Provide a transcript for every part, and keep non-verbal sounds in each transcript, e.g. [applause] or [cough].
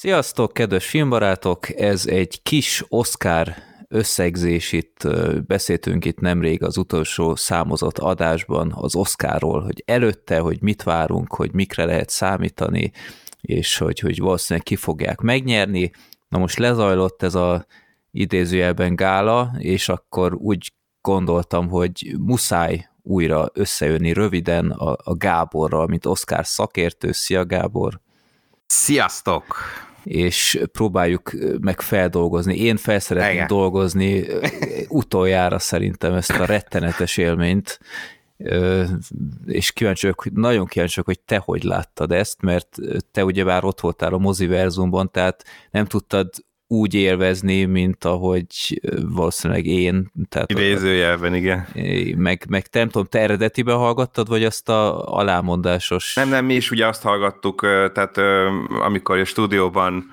Sziasztok, kedves filmbarátok! Ez egy kis Oscar összegzés, itt beszéltünk itt nemrég az utolsó számozott adásban az Oscarról, hogy előtte, hogy mit várunk, hogy mikre lehet számítani, és hogy, hogy valószínűleg ki fogják megnyerni. Na most lezajlott ez a idézőjelben gála, és akkor úgy gondoltam, hogy muszáj újra összejönni röviden a, a Gáborral, mint Oscar szakértő. Szia Gábor! Sziasztok! És próbáljuk meg feldolgozni. Én felszeretném dolgozni utoljára szerintem ezt a rettenetes élményt, és kíváncsi vagyok, nagyon kíváncsi vagyok, hogy te hogy láttad ezt, mert te ugyebár ott voltál a moziverzumban, tehát nem tudtad úgy élvezni, mint ahogy valószínűleg én. Tehát Idézőjelben, igen. Meg, meg te, nem tudom, te eredetiben hallgattad, vagy azt a alámondásos... Nem, nem, mi is ugye azt hallgattuk, tehát amikor a stúdióban,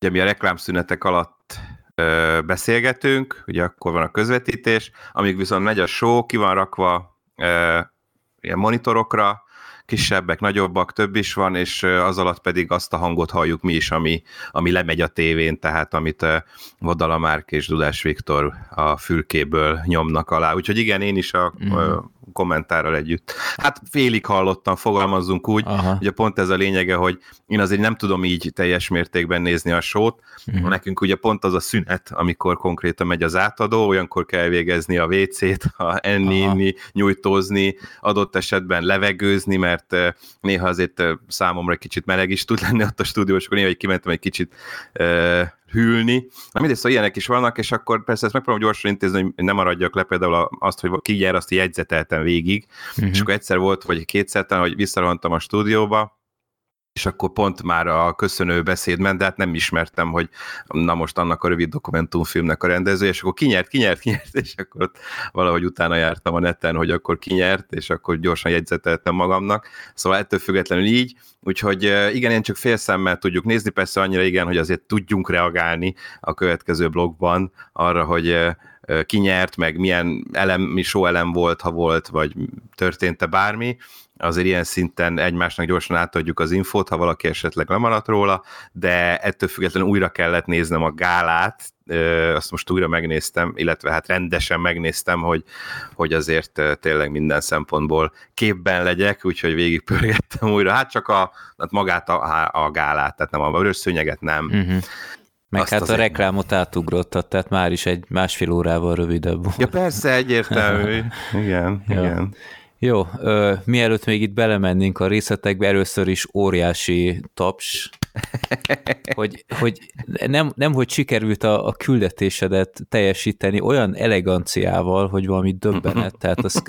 ugye mi a reklámszünetek alatt beszélgetünk, ugye akkor van a közvetítés, amíg viszont megy a show, ki van rakva ilyen monitorokra, kisebbek, nagyobbak, több is van, és az alatt pedig azt a hangot halljuk mi is, ami, ami lemegy a tévén, tehát amit Vodala Márk és Dudás Viktor a fülkéből nyomnak alá. Úgyhogy igen, én is a mm kommentárral együtt. Hát félig hallottam, fogalmazzunk úgy, Aha. ugye pont ez a lényege, hogy én azért nem tudom így teljes mértékben nézni a sót, uh-huh. nekünk ugye pont az a szünet, amikor konkrétan megy az átadó, olyankor kell végezni a WC-t, a enni, inni, nyújtózni, adott esetben levegőzni, mert néha azért számomra kicsit meleg is tud lenni ott a stúdió, és akkor néha kimentem egy kicsit hűlni. Na mindegy, szóval ilyenek is vannak, és akkor persze ezt megpróbálom gyorsan intézni, hogy nem maradjak le például azt, hogy ki jár, azt jegyzeteltem végig, uh-huh. és akkor egyszer volt, vagy kétszer, talán, hogy visszarohantam a stúdióba, és akkor pont már a köszönő beszéd ment, de hát nem ismertem, hogy na most annak a rövid dokumentumfilmnek a rendező, és akkor kinyert, kinyert, kinyert, és akkor ott valahogy utána jártam a neten, hogy akkor kinyert, és akkor gyorsan jegyzeteltem magamnak. Szóval ettől függetlenül így, úgyhogy igen, én csak félszemmel tudjuk nézni, persze annyira igen, hogy azért tudjunk reagálni a következő blogban arra, hogy kinyert, meg milyen elem, mi show elem volt, ha volt, vagy történt-e bármi, azért ilyen szinten egymásnak gyorsan átadjuk az infót, ha valaki esetleg lemaradt róla, de ettől függetlenül újra kellett néznem a gálát, azt most újra megnéztem, illetve hát rendesen megnéztem, hogy, hogy azért tényleg minden szempontból képben legyek, úgyhogy végigpörgettem újra. Hát csak a, hát magát a, a gálát, tehát nem a vörös szőnyeget nem. Uh-huh. Meg Azt hát a reklámot átugrottad, tehát már is egy másfél órával rövidebb volt. Ja persze, egyértelmű. [laughs] igen, ja. igen. Jó, ö, mielőtt még itt belemennénk a részletekbe, először is óriási taps, [laughs] hogy, hogy nem, nem, hogy sikerült a, a küldetésedet teljesíteni olyan eleganciával, hogy valami döbbenet, tehát az,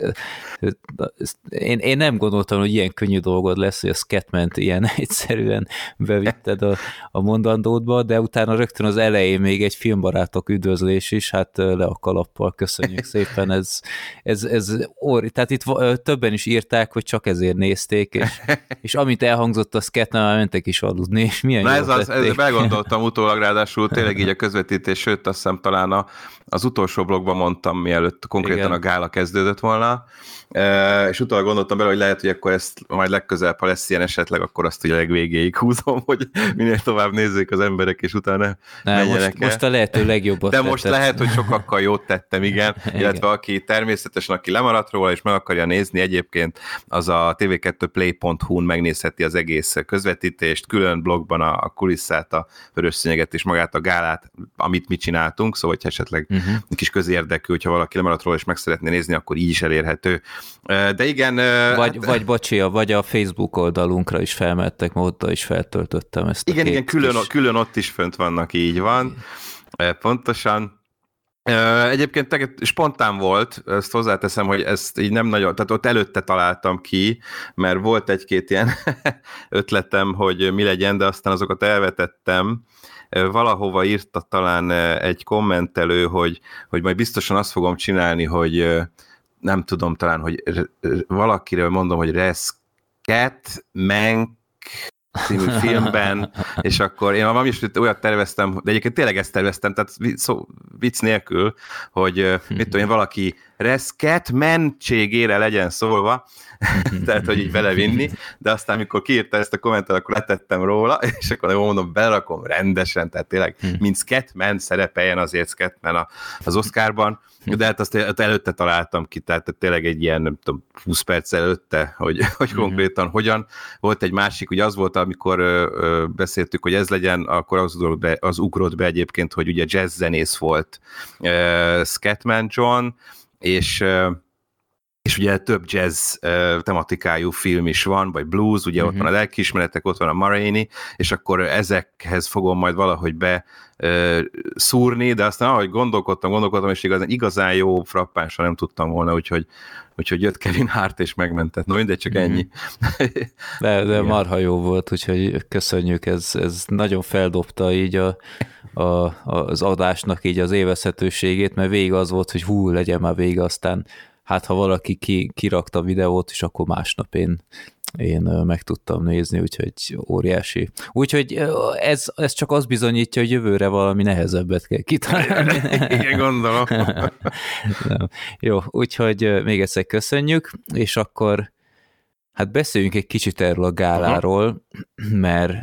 az, én, én nem gondoltam, hogy ilyen könnyű dolgod lesz, hogy a Scatment ilyen [laughs] egyszerűen bevitted a, a mondandódba, de utána rögtön az elején még egy filmbarátok üdvözlés is, hát le a kalappal, köszönjük szépen, ez, ez, ez óri, tehát itt többen is írták, hogy csak ezért nézték, és, és amit elhangzott a Scatman, mentek is aludni, és milyen Na ez az, ez begondoltam [laughs] utólag, ráadásul tényleg így a közvetítés, sőt azt hiszem talán a, az utolsó blogban mondtam, mielőtt konkrétan Igen. a gála kezdődött volna, és utólag gondoltam bele, hogy lehet, hogy akkor ezt majd legközelebb, ha lesz ilyen esetleg, akkor azt ugye legvégéig húzom, hogy minél tovább nézzék az emberek, és utána ne, menjenek most, most a lehető legjobbat De most tettem. lehet, hogy sokakkal jót tettem, igen, [laughs] igen. illetve aki természetesen, aki lemaradt róla, és meg akarja nézni egyébként, az a tv2play.hu-n megnézheti az egész közvetítést, külön blogban a, a kulisszát, a vörös színyeget és magát a gálát, amit mi csináltunk, szóval hogy esetleg uh-huh. kis közérdekű, hogyha valaki lemaradt róla és meg szeretné nézni, akkor így is elérhető. De igen... Vagy, hát, vagy bocsi, vagy a Facebook oldalunkra is felmettek, mert ott is feltöltöttem ezt. Igen, igen, külön, külön ott is fönt vannak, így van. Pontosan. Egyébként spontán volt, ezt hozzáteszem, hogy ezt így nem nagyon, tehát ott előtte találtam ki, mert volt egy-két ilyen [laughs] ötletem, hogy mi legyen, de aztán azokat elvetettem. Valahova írta talán egy kommentelő, hogy, hogy majd biztosan azt fogom csinálni, hogy nem tudom talán, hogy valakiről mondom, hogy Resket, Menk, című [laughs] filmben, és akkor én valami is olyat terveztem, de egyébként tényleg ezt terveztem, tehát szó, vicc nélkül, hogy mit tudom én, valaki reszket mentségére legyen szólva, [laughs] tehát, hogy így belevinni, de aztán, amikor kiírta ezt a kommentet, akkor letettem róla, és akkor mondom, belerakom rendesen, tehát tényleg, hm. mint Scatman szerepeljen azért Scatman az Oscarban, de hát azt előtte találtam ki, tehát tényleg egy ilyen, nem tudom, 20 perc előtte, hogy, [laughs] hogy mhm. konkrétan hogyan. Volt egy másik, ugye az volt, amikor ö, ö, beszéltük, hogy ez legyen, akkor az be, az ugrott be egyébként, hogy ugye jazz zenész volt ö, Scatman John, és és ugye több jazz uh, tematikájú film is van, vagy blues, ugye uh-huh. ott mhm. van a lelkiismeretek, ott van a Marini, és akkor ezekhez fogom majd valahogy be uh, szúrni, de aztán ahogy gondolkodtam, gondolkodtam, és igazán, igazán jó frappánsra nem tudtam volna, úgyhogy, úgyhogy jött Kevin Hart és megmentett. No mindegy, csak uh-huh. ennyi. de, de marha jó volt, úgyhogy köszönjük, ez, ez nagyon feldobta így a, a, az adásnak így az évezhetőségét, mert végig az volt, hogy hú, legyen már vége, aztán hát ha valaki ki, kirakta a videót, és akkor másnap én, én meg tudtam nézni, úgyhogy óriási. Úgyhogy ez, ez csak az bizonyítja, hogy jövőre valami nehezebbet kell kitalálni. [laughs] Igen, gondolom. [laughs] Nem. Jó, úgyhogy még egyszer köszönjük, és akkor hát beszéljünk egy kicsit erről a gáláról, Aha. mert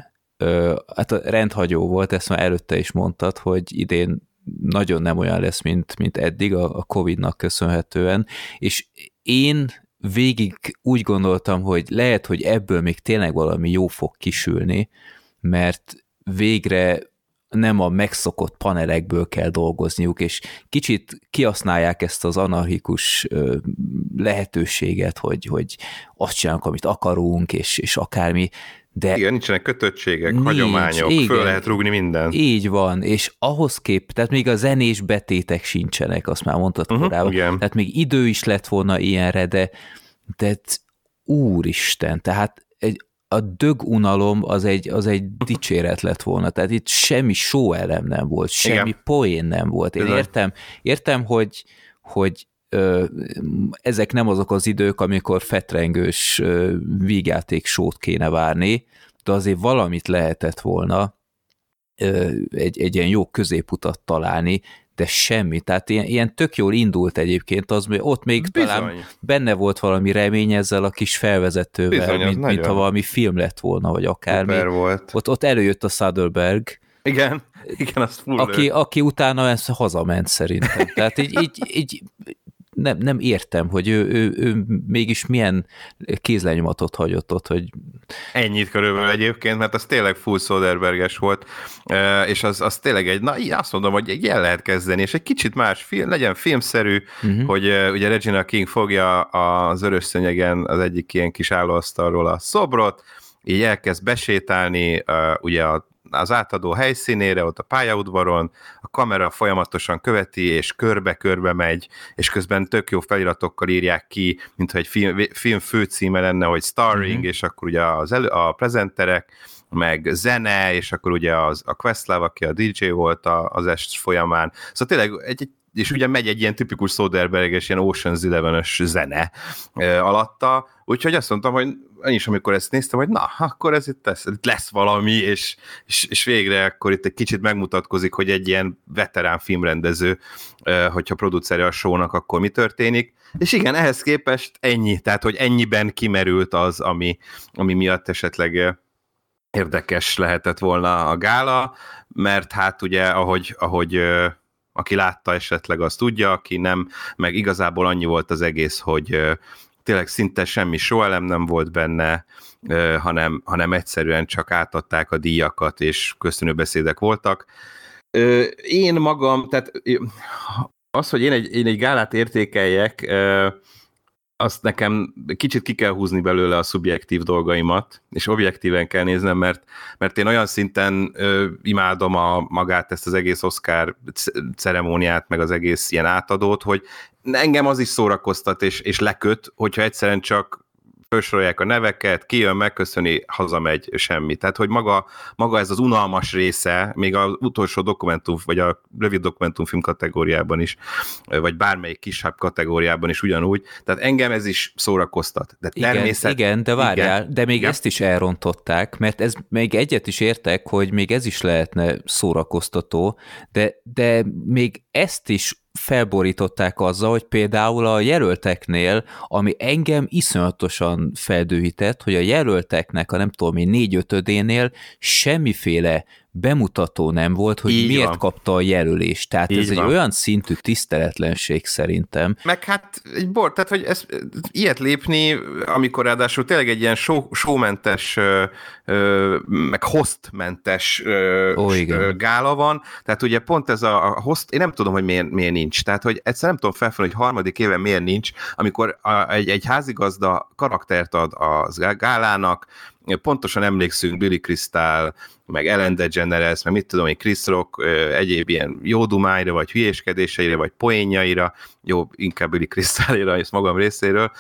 hát rendhagyó volt, ezt már előtte is mondtad, hogy idén nagyon nem olyan lesz, mint, mint eddig a, a Covid-nak köszönhetően, és én végig úgy gondoltam, hogy lehet, hogy ebből még tényleg valami jó fog kisülni, mert végre nem a megszokott panelekből kell dolgozniuk, és kicsit kiasználják ezt az anarchikus lehetőséget, hogy, hogy azt csinálunk, amit akarunk, és, és akármi, de igen, nincsenek kötöttségek, nincs, hagyományok, igen, föl lehet rúgni minden. Így van, és ahhoz kép, tehát még a zenés betétek sincsenek, azt már mondtad uh-huh, korábban. Igen. Tehát még idő is lett volna ilyenre, de, de úristen, tehát egy, a dögunalom az egy, az egy dicséret lett volna, tehát itt semmi show elem nem volt, semmi Igen. poén nem volt. Én értem, értem, hogy, hogy ezek nem azok az idők, amikor fetrengős vígjáték sót kéne várni, de azért valamit lehetett volna egy, egy ilyen jó középutat találni, de semmi. Tehát ilyen, ilyen tök jól indult egyébként, az, ott még Bizony. talán benne volt valami remény ezzel a kis felvezetővel, Bizony, mint, mint ha valami film lett volna, vagy akármi. Super volt. Ott, ott előjött a Saddleberg, igen, igen, az full aki, aki utána ezt hazament szerintem. Tehát így, így, így nem, nem értem, hogy ő, ő, ő mégis milyen kézlenyomatot hagyott ott, hogy... Ennyit körülbelül egyébként, mert az tényleg full Soderberges volt, és az, az tényleg egy, na azt mondom, hogy egy el lehet kezdeni, és egy kicsit más film, legyen filmszerű, uh-huh. hogy ugye Regina King fogja az örös szönyegen az egyik ilyen kis állóasztalról a szobrot, így elkezd besétálni ugye a az átadó helyszínére, ott a pályaudvaron, a kamera folyamatosan követi, és körbe-körbe megy, és közben tök jó feliratokkal írják ki, mintha egy film, film főcíme lenne, hogy starring, mm-hmm. és akkor ugye az elő, a prezenterek, meg zene, és akkor ugye az, a Questlove, aki a DJ volt a, az est folyamán. Szóval tényleg egy, egy és ugye megy egy ilyen tipikus Soderbergh-es, ilyen Ocean's Eleven-ös zene e, alatta, úgyhogy azt mondtam, hogy én is, amikor ezt néztem, hogy na, akkor ez itt lesz, itt lesz valami, és, és, és végre akkor itt egy kicsit megmutatkozik, hogy egy ilyen veterán filmrendező, hogyha producere a shownak, akkor mi történik. És igen, ehhez képest ennyi, tehát hogy ennyiben kimerült az, ami, ami miatt esetleg érdekes lehetett volna a gála, mert hát ugye, ahogy, ahogy aki látta esetleg, az tudja, aki nem, meg igazából annyi volt az egész, hogy tényleg szinte semmi soelem nem volt benne, hanem, hanem egyszerűen csak átadták a díjakat, és beszédek voltak. Én magam, tehát az, hogy én egy, én egy gálát értékeljek, azt nekem kicsit ki kell húzni belőle a szubjektív dolgaimat, és objektíven kell néznem, mert, mert én olyan szinten ö, imádom a, magát, ezt az egész Oscar ceremóniát, meg az egész ilyen átadót, hogy engem az is szórakoztat és, és leköt, hogyha egyszerűen csak felsorolják a neveket, kijön, megköszöni, hazamegy, semmi. Tehát, hogy maga, maga ez az unalmas része, még az utolsó dokumentum, vagy a rövid dokumentumfilm kategóriában is, vagy bármelyik kisebb kategóriában is ugyanúgy, tehát engem ez is szórakoztat. De igen, természet... igen, de várjál, igen, de még igen. ezt is elrontották, mert ez még egyet is értek, hogy még ez is lehetne szórakoztató, de, de még ezt is felborították azzal, hogy például a jelölteknél, ami engem iszonyatosan feldőhített, hogy a jelölteknek a nem tudom én négy ötödénél semmiféle bemutató nem volt, hogy Így miért van. kapta a jelölést. Tehát Így ez egy van. olyan szintű tiszteletlenség szerintem. Meg hát egy bor, tehát hogy ez, ilyet lépni, amikor ráadásul tényleg egy ilyen show, showmentes, meg hostmentes Ó, igen. gála van, tehát ugye pont ez a, a host, én nem tudom, hogy miért, miért nincs, tehát hogy egyszer nem tudom felfelni, hogy harmadik éven miért nincs, amikor a, egy, egy házigazda karaktert ad az gálának, pontosan emlékszünk Billy Crystal, meg Ellen DeGeneres, meg mit tudom én, Chris Rock, egyéb ilyen jó dumáira, vagy hülyéskedéseire, vagy poénjaira, jó, inkább Billy Crystalira, ezt [laughs] magam részéről,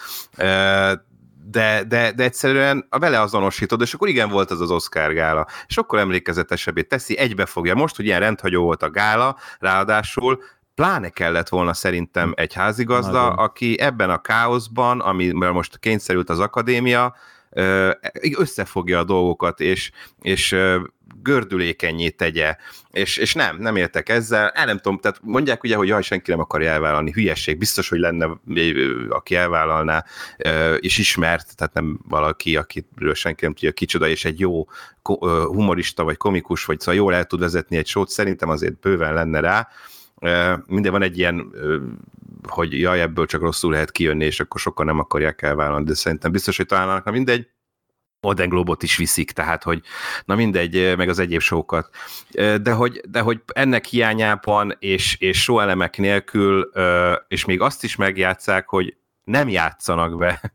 de, de, de egyszerűen a vele azonosítod, és akkor igen volt az az Oscar gála, és akkor emlékezetesebbé teszi, egybefogja. Most, hogy ilyen rendhagyó volt a gála, ráadásul pláne kellett volna szerintem egy házigazda, Nagyon. aki ebben a káoszban, amivel most kényszerült az akadémia, összefogja a dolgokat, és, és gördülékenyé tegye, és, és nem, nem értek ezzel, el nem tudom, tehát mondják ugye, hogy jaj, senki nem akarja elvállalni, hülyesség, biztos, hogy lenne, aki elvállalná, és ismert, tehát nem valaki, akiről senki nem tudja kicsoda, és egy jó humorista, vagy komikus, vagy szóval jól el tud vezetni egy sót, szerintem azért bőven lenne rá, minden van egy ilyen, hogy jaj, ebből csak rosszul lehet kijönni, és akkor sokan nem akarják elvállalni, de szerintem biztos, hogy találnak, na mindegy, Golden Globot is viszik, tehát hogy na mindegy, meg az egyéb sókat. De hogy, de hogy ennek hiányában és, és elemek nélkül, és még azt is megjátszák, hogy nem játszanak be.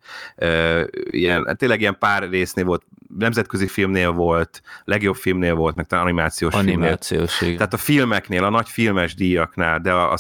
Ilyen, hát tényleg ilyen pár résznél volt, nemzetközi filmnél volt, legjobb filmnél volt, meg talán animációs filmnél. Animációs, igen. Tehát a filmeknél, a nagy filmes díjaknál, de a, a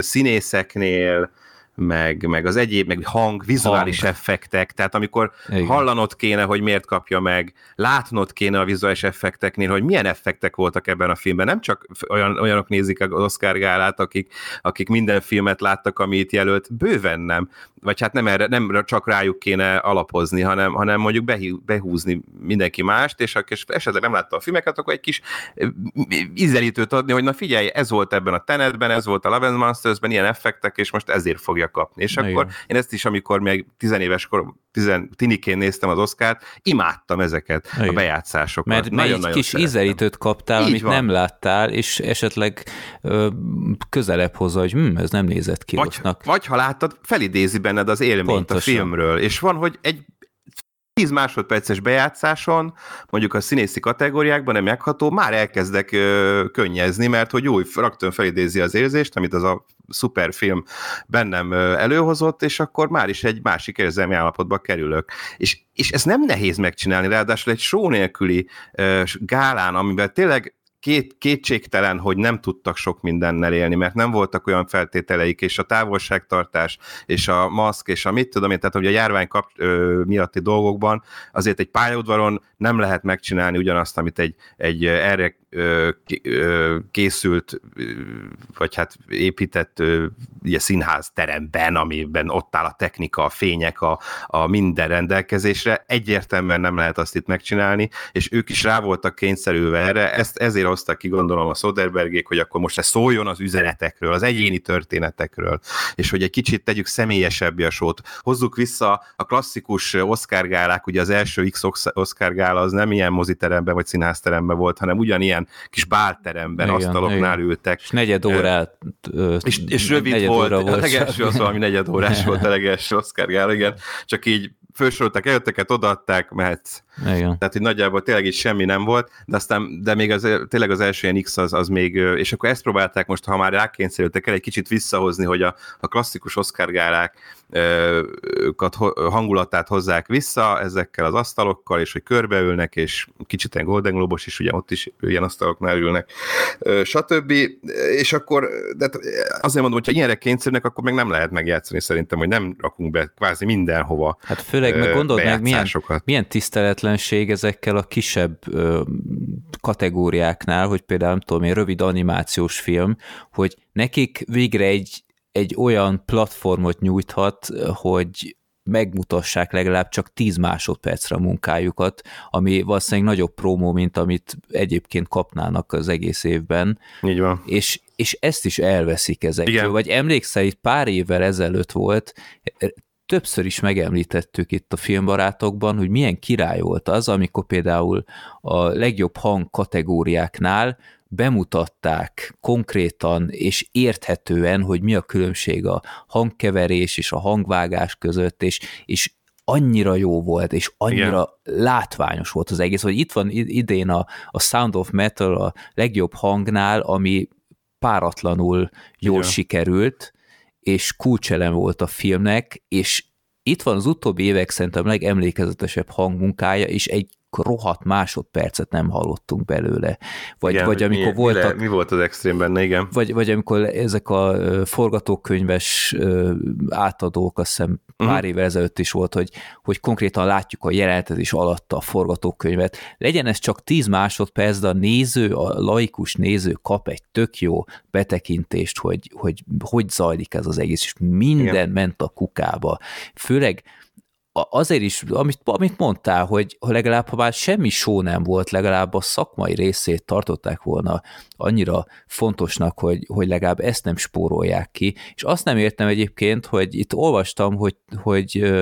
színészeknél, meg, meg az egyéb, meg hang, vizuális Hang. effektek, tehát amikor Igen. Igen. hallanod kéne, hogy miért kapja meg, látnod kéne a vizuális effekteknél, hogy milyen effektek voltak ebben a filmben. Nem csak olyan, olyanok nézik az Oscar gálát, akik, akik minden filmet láttak, ami itt jelölt, bőven nem. Vagy hát nem, erre, nem csak rájuk kéne alapozni, hanem, hanem mondjuk behí- behúzni mindenki mást, és aki esetleg nem látta a filmeket, akkor egy kis ízelítőt adni, hogy na figyelj, ez volt ebben a Tenetben, ez volt a Love and Monsters-ben, ilyen effektek, és most ezért fogja kapni. És Igen. akkor én ezt is, amikor még tizenéves korom, tizen, tinikén néztem az Oscárt, imádtam ezeket Igen. a bejátszásokat. Mert nagyon, egy kis szerettem. ízelítőt kaptál, Így amit van. nem láttál, és esetleg ö, közelebb hozza, hogy hm, ez nem nézett ki Vagy, rossznak. vagy ha láttad, felidézi benned az élményt Pontosan. a filmről, és van, hogy egy 10 másodperces bejátszáson, mondjuk a színészi kategóriákban nem megható, már elkezdek ö, könnyezni, mert hogy úgy rögtön felidézi az érzést, amit az a szuper film bennem előhozott, és akkor már is egy másik érzelmi állapotba kerülök. És, és ez nem nehéz megcsinálni, ráadásul egy show nélküli ö, gálán, amiben tényleg két, kétségtelen, hogy nem tudtak sok mindennel élni, mert nem voltak olyan feltételeik, és a távolságtartás, és a maszk, és a mit tudom én, tehát hogy a járvány kap, ö, miatti dolgokban azért egy pályaudvaron nem lehet megcsinálni ugyanazt, amit egy, egy erre készült, vagy hát épített ugye, színház teremben, amiben ott áll a technika, a fények, a, a minden rendelkezésre, egyértelműen nem lehet azt itt megcsinálni, és ők is rá voltak kényszerülve erre, ezt ezért hoztak ki gondolom a Soderbergék, hogy akkor most ez szóljon az üzenetekről, az egyéni történetekről, és hogy egy kicsit tegyük személyesebbé a sót. Hozzuk vissza a klasszikus Oscar gálák, ugye az első X Oscar gála az nem ilyen moziteremben vagy színházteremben volt, hanem ugyanilyen kis bálteremben, Igen, asztaloknál igen. ültek, És negyed órát... Ö, és, és rövid volt, óra a legelső az valami negyed órás volt a legelső Oscar gála, igen, csak így felsorolták előtteket, odaadták, mehetsz. Igen. Tehát, hogy nagyjából tényleg is semmi nem volt, de aztán, de még az, tényleg az első ilyen X az, az még, és akkor ezt próbálták most, ha már rákényszerültek el, egy kicsit visszahozni, hogy a, a klasszikus Oscar gálák hangulatát hozzák vissza ezekkel az asztalokkal, és hogy körbeülnek, és kicsit ilyen Golden Globos is, ugye ott is ilyen asztaloknál ülnek, stb. És akkor, de hát azért mondom, hogy ha ilyenre kényszerülnek, akkor meg nem lehet megjátszani szerintem, hogy nem rakunk be kvázi mindenhova Hát főleg meg gondold meg, milyen, milyen tiszteletlenség ezekkel a kisebb kategóriáknál, hogy például nem tudom én, rövid animációs film, hogy nekik végre egy, egy olyan platformot nyújthat, hogy megmutassák legalább csak 10 másodpercre a munkájukat, ami valószínűleg nagyobb promó, mint amit egyébként kapnának az egész évben, Így van. és és ezt is elveszik ezekről. Igen. Vagy emlékszel, itt pár évvel ezelőtt volt, többször is megemlítettük itt a filmbarátokban, hogy milyen király volt az, amikor például a legjobb hang kategóriáknál bemutatták konkrétan és érthetően, hogy mi a különbség a hangkeverés és a hangvágás között, és, és annyira jó volt, és annyira Igen. látványos volt az egész, hogy itt van idén a, a Sound of Metal a legjobb hangnál, ami páratlanul jól Igen. sikerült, és kulcselem volt a filmnek, és itt van az utóbbi évek szerintem legemlékezetesebb hangmunkája, és egy rohadt másodpercet nem hallottunk belőle. Vagy, igen, vagy amikor mi, voltak... Mi, mi volt az extrém benne, igen. Vagy, vagy amikor ezek a forgatókönyves átadók, azt hiszem pár uh-huh. évvel ezelőtt is volt, hogy, hogy konkrétan látjuk a jelenetet és alatta a forgatókönyvet. Legyen ez csak 10 másodperc, de a néző, a laikus néző kap egy tök jó betekintést, hogy hogy, hogy zajlik ez az egész, és minden igen. ment a kukába. Főleg azért is, amit, amit mondtál, hogy, legalább, ha már semmi só nem volt, legalább a szakmai részét tartották volna annyira fontosnak, hogy, hogy legalább ezt nem spórolják ki. És azt nem értem egyébként, hogy itt olvastam, hogy, hogy,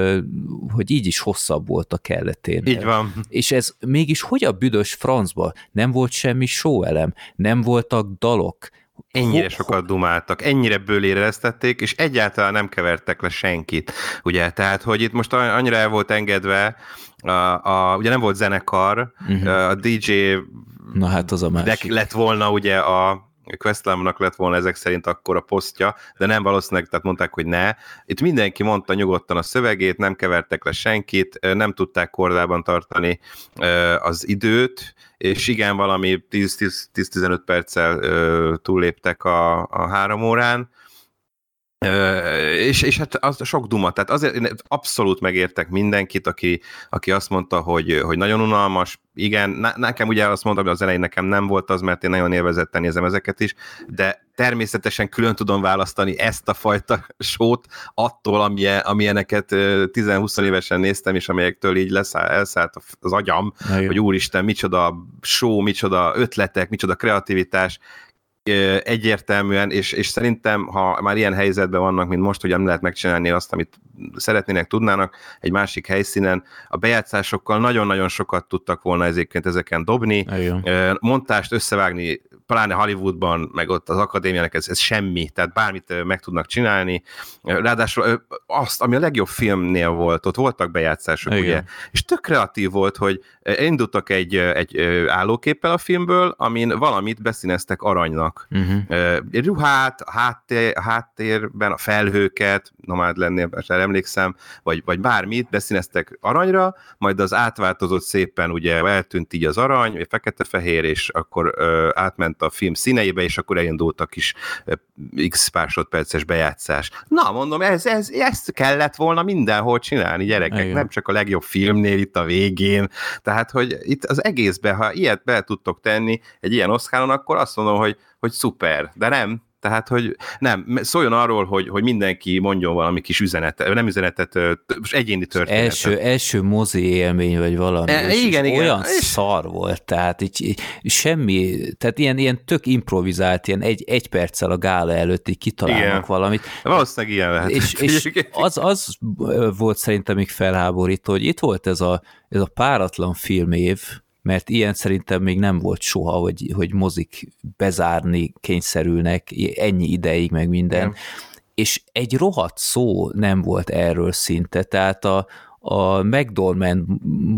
hogy így is hosszabb volt a kelletén. Így van. És ez mégis hogy a büdös francba? Nem volt semmi elem, nem voltak dalok, Ennyire sokat dumáltak, ennyire bőléreztették, és egyáltalán nem kevertek le senkit, ugye, tehát, hogy itt most annyira el volt engedve, a, a, ugye nem volt zenekar, uh-huh. a DJ Na hát az a másik. lett volna ugye a Questlamnak lett volna ezek szerint akkor a posztja, de nem valószínűleg, tehát mondták, hogy ne. Itt mindenki mondta nyugodtan a szövegét, nem kevertek le senkit, nem tudták kordában tartani az időt, és igen, valami 10-15 perccel túlléptek a, a három órán, és, és hát az sok duma, tehát azért abszolút megértek mindenkit, aki, aki azt mondta, hogy, hogy nagyon unalmas, igen, nekem ugye azt mondtam, hogy az elején nekem nem volt az, mert én nagyon élvezetten nézem ezeket is, de természetesen külön tudom választani ezt a fajta sót attól, amilyen, amilyeneket 10-20 évesen néztem, és amelyektől így leszáll, elszállt az agyam, Igen. hogy úristen, micsoda só, micsoda ötletek, micsoda kreativitás, egyértelműen, és, és szerintem, ha már ilyen helyzetben vannak, mint most, hogy nem lehet megcsinálni azt, amit szeretnének, tudnának egy másik helyszínen, a bejátszásokkal nagyon-nagyon sokat tudtak volna ezeket ezeken dobni, Igen. montást összevágni, pláne Hollywoodban, meg ott az akadémiának ez, ez semmi, tehát bármit meg tudnak csinálni. Ráadásul azt, ami a legjobb filmnél volt, ott voltak bejátszások, Igen. ugye, és tök kreatív volt, hogy indultak egy, egy állóképpel a filmből, amin valamit beszíneztek aranynak. Uh-huh. Ruhát, a háttér, a háttérben a felhőket, nomád lennél, emlékszem, vagy, vagy bármit, beszíneztek aranyra, majd az átváltozott szépen, ugye eltűnt így az arany, vagy fekete-fehér, és akkor ö, átment a film színeibe, és akkor elindult a kis ö, x másodperces bejátszás. Na, mondom, ez, ez, ezt kellett volna mindenhol csinálni, gyerekek, Igen. nem csak a legjobb filmnél itt a végén, tehát, hogy itt az egészben, ha ilyet be tudtok tenni egy ilyen oszkáron, akkor azt mondom, hogy, hogy szuper, de nem, tehát, hogy nem, szóljon arról, hogy, hogy mindenki mondjon valami kis üzenetet, nem üzenetet, most egyéni történetet. Első, első mozi élmény, vagy valami. E, igen, igen. Olyan és... szar volt, tehát így, így, semmi, tehát ilyen, ilyen tök improvizált, ilyen egy, egy perccel a gála előtt így kitalálnak igen. valamit. Valószínűleg ilyen lehet. És, [laughs] és az, az volt szerintem még felháborító, hogy itt volt ez a, ez a páratlan filmév, mert ilyen szerintem még nem volt soha, hogy, hogy mozik bezárni kényszerülnek ennyi ideig, meg minden. Nem. És egy rohadt szó nem volt erről szinte, tehát a, a McDormand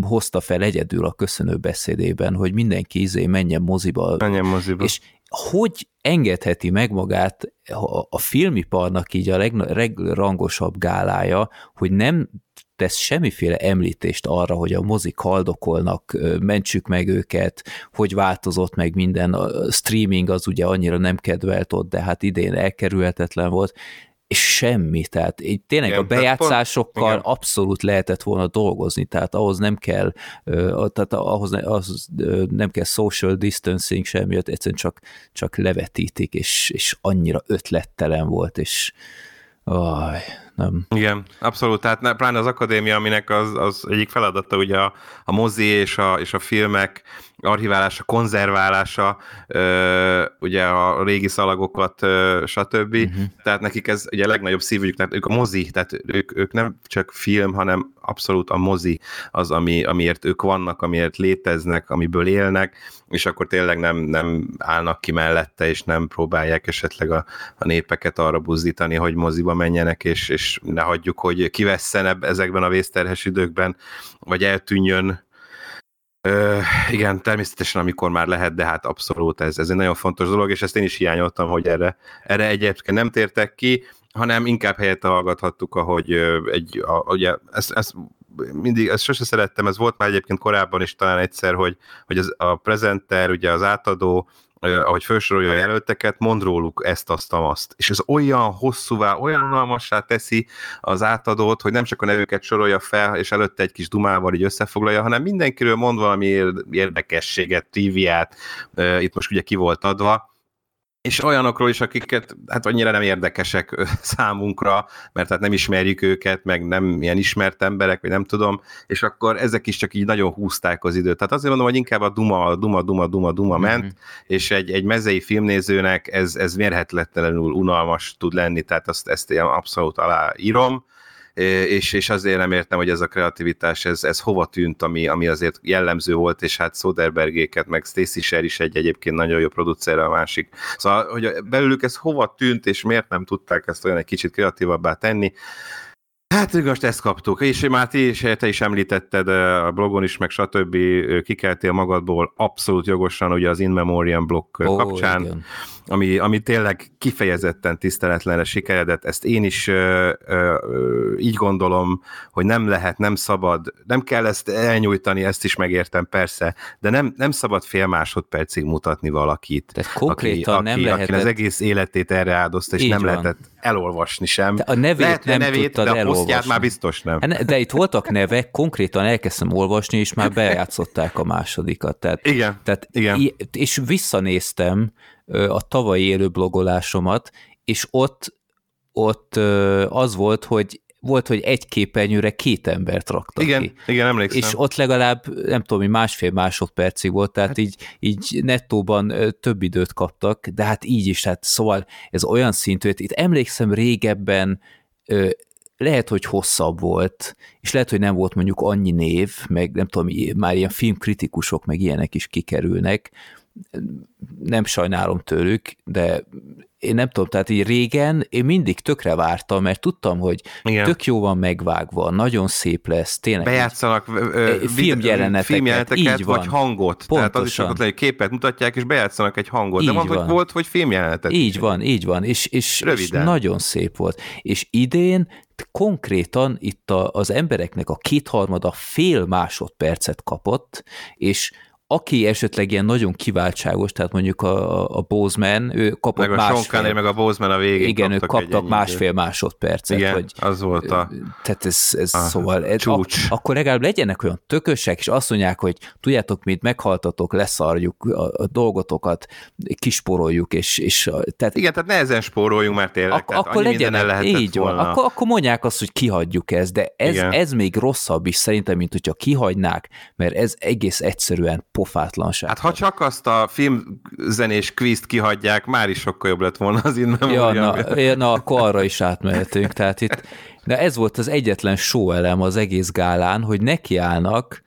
hozta fel egyedül a köszönő beszédében, hogy mindenki izé menjen moziba. Menjen moziba. És hogy engedheti meg magát a, a filmiparnak így a legrangosabb gálája, hogy nem tesz semmiféle említést arra, hogy a mozik haldokolnak, mentsük meg őket, hogy változott meg minden, a streaming az ugye annyira nem kedvelt ott, de hát idén elkerülhetetlen volt, és semmi, tehát így tényleg igen, a bejátszásokkal pont, abszolút lehetett volna dolgozni, tehát ahhoz nem kell, tehát ahhoz, ahhoz nem kell social distancing semmi, egyszerűen csak, csak levetítik, és, és annyira ötlettelen volt, és aj, nem. Igen, abszolút. Tehát ne, pláne az akadémia, aminek az, az egyik feladata ugye a, a mozi és a, és a filmek archiválása, konzerválása, ö, ugye a régi szalagokat, ö, stb. Uh-huh. Tehát nekik ez ugye a legnagyobb szívügyük, tehát ők a mozi, tehát ők, ők nem csak film, hanem abszolút a mozi az, ami, amiért ők vannak, amiért léteznek, amiből élnek, és akkor tényleg nem, nem állnak ki mellette, és nem próbálják esetleg a, a népeket arra buzdítani, hogy moziba menjenek, és, és ne hagyjuk, hogy kivesszen ezekben a vészterhes időkben, vagy eltűnjön. Ö, igen, természetesen, amikor már lehet, de hát abszolút ez, ez egy nagyon fontos dolog, és ezt én is hiányoltam, hogy erre, erre egyébként nem tértek ki, hanem inkább helyette hallgathattuk, ahogy egy, a, ugye, ezt, ezt mindig, ezt sose szerettem, ez volt már egyébként korábban is talán egyszer, hogy, hogy az, a prezenter, ugye az átadó ahogy felsorolja a jelölteket, mond róluk ezt, azt, azt. És ez olyan hosszúvá, olyan unalmassá teszi az átadót, hogy nem csak a nevüket sorolja fel, és előtte egy kis dumával így összefoglalja, hanem mindenkiről mond valami érdekességet, triviát, itt most ugye ki volt adva, és olyanokról is, akiket hát annyira nem érdekesek [laughs] számunkra, mert hát nem ismerjük őket, meg nem ilyen ismert emberek, vagy nem tudom, és akkor ezek is csak így nagyon húzták az időt. Tehát azért mondom, hogy inkább a duma, duma, duma, duma, duma ment, mm-hmm. és egy, egy mezei filmnézőnek ez, ez mérhetetlenül unalmas tud lenni, tehát azt, ezt én abszolút aláírom, és, és azért nem értem, hogy ez a kreativitás, ez, ez hova tűnt, ami, ami azért jellemző volt, és hát Soderbergéket, meg Stacy Sher is egy egyébként nagyon jó producer a másik. Szóval, hogy belőlük ez hova tűnt, és miért nem tudták ezt olyan egy kicsit kreatívabbá tenni, Hát most ezt kaptuk, és már ti is, te is említetted a blogon is, meg stb. kikeltél magadból abszolút jogosan ugye az In Memoriam blog oh, kapcsán. Igen ami, ami tényleg kifejezetten tiszteletlenre sikeredett, ezt én is ö, ö, így gondolom, hogy nem lehet, nem szabad, nem kell ezt elnyújtani, ezt is megértem persze, de nem, nem szabad fél másodpercig mutatni valakit, Tehát konkrétan aki, nem aki, lehetett... az egész életét erre áldozta, és így nem van. lehetett elolvasni sem. De a nevét lehet, nem nevét, de a elolvasni. már biztos nem. Hát de itt voltak nevek, konkrétan elkezdtem olvasni, és már bejátszották a másodikat. Tehát, igen, tehát igen. És visszanéztem, a tavalyi élő blogolásomat, és ott, ott az volt, hogy volt, hogy egy képernyőre két embert raktak igen, ki. Igen, emlékszem. És ott legalább, nem tudom, másfél másodpercig volt, tehát hát. így, így nettóban több időt kaptak, de hát így is, tehát szóval ez olyan szintű, itt emlékszem régebben lehet, hogy hosszabb volt, és lehet, hogy nem volt mondjuk annyi név, meg nem tudom, már ilyen filmkritikusok, meg ilyenek is kikerülnek, nem sajnálom tőlük, de én nem tudom, tehát így régen én mindig tökre vártam, mert tudtam, hogy Igen. tök jó van megvágva, nagyon szép lesz, tényleg. Bejátszanak filmjeleneteket, filmjeleneteket így van. vagy hangot. Pontosan. Tehát az is ott, hogy képet mutatják, és bejátszanak egy hangot. Így De mondta, hogy volt, hogy filmjelenetet. Így van, így van, és, és, és nagyon szép volt. És idén konkrétan itt a, az embereknek a kétharmada fél másodpercet kapott, és aki esetleg ilyen nagyon kiváltságos, tehát mondjuk a, a Bozeman, ő kapott meg a másfél... meg a Bozeman a végén Igen, ők kaptak másfél másodpercet. Igen, hogy, az volt a... Tehát ez, ez a szóval... Ez, csúcs. Ak- akkor legalább legyenek olyan tökösek, és azt mondják, hogy tudjátok mit, meghaltatok, leszarjuk a, a dolgotokat, kisporoljuk, és, és tehát... Igen, tehát nehezen spóroljunk, mert tényleg, ak- tehát akkor legyenek, így volna. van, akkor, akkor mondják azt, hogy kihagyjuk ezt, de ez, ez még rosszabb is szerintem, mint hogyha kihagynák, mert ez egész egyszerűen pofátlanság. Hát ha csak azt a filmzenés kvízt kihagyják, már is sokkal jobb lett volna az innen. Ja, na, na, akkor arra is átmehetünk. Tehát itt, de ez volt az egyetlen show elem az egész gálán, hogy nekiállnak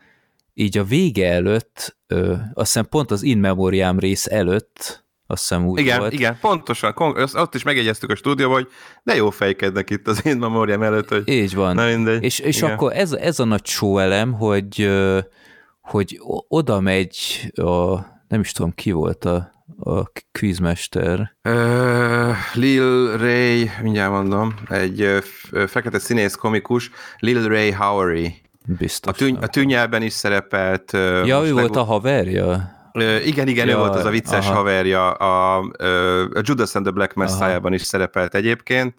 így a vége előtt, ö, azt hiszem pont az In Memoriam rész előtt, azt hiszem úgy igen, volt. Igen, pontosan. Ott is megjegyeztük a stúdióban, hogy de jó fejkednek itt az In Memoriam előtt, hogy Így van. Na mindegy. És, és akkor ez, ez a nagy show elem, hogy hogy oda megy a, nem is tudom ki volt a, a quizmester. Uh, Lil Ray, mindjárt mondom, egy fekete színész komikus, Lil Ray Howery. Biztos. A, tűny, a tűnyelben is szerepelt. Ja, ő volt a haverja? Ö, igen, igen, ja, ő volt az a vicces aha. haverja, a, a Judas and the Black Messiah-ban is szerepelt egyébként,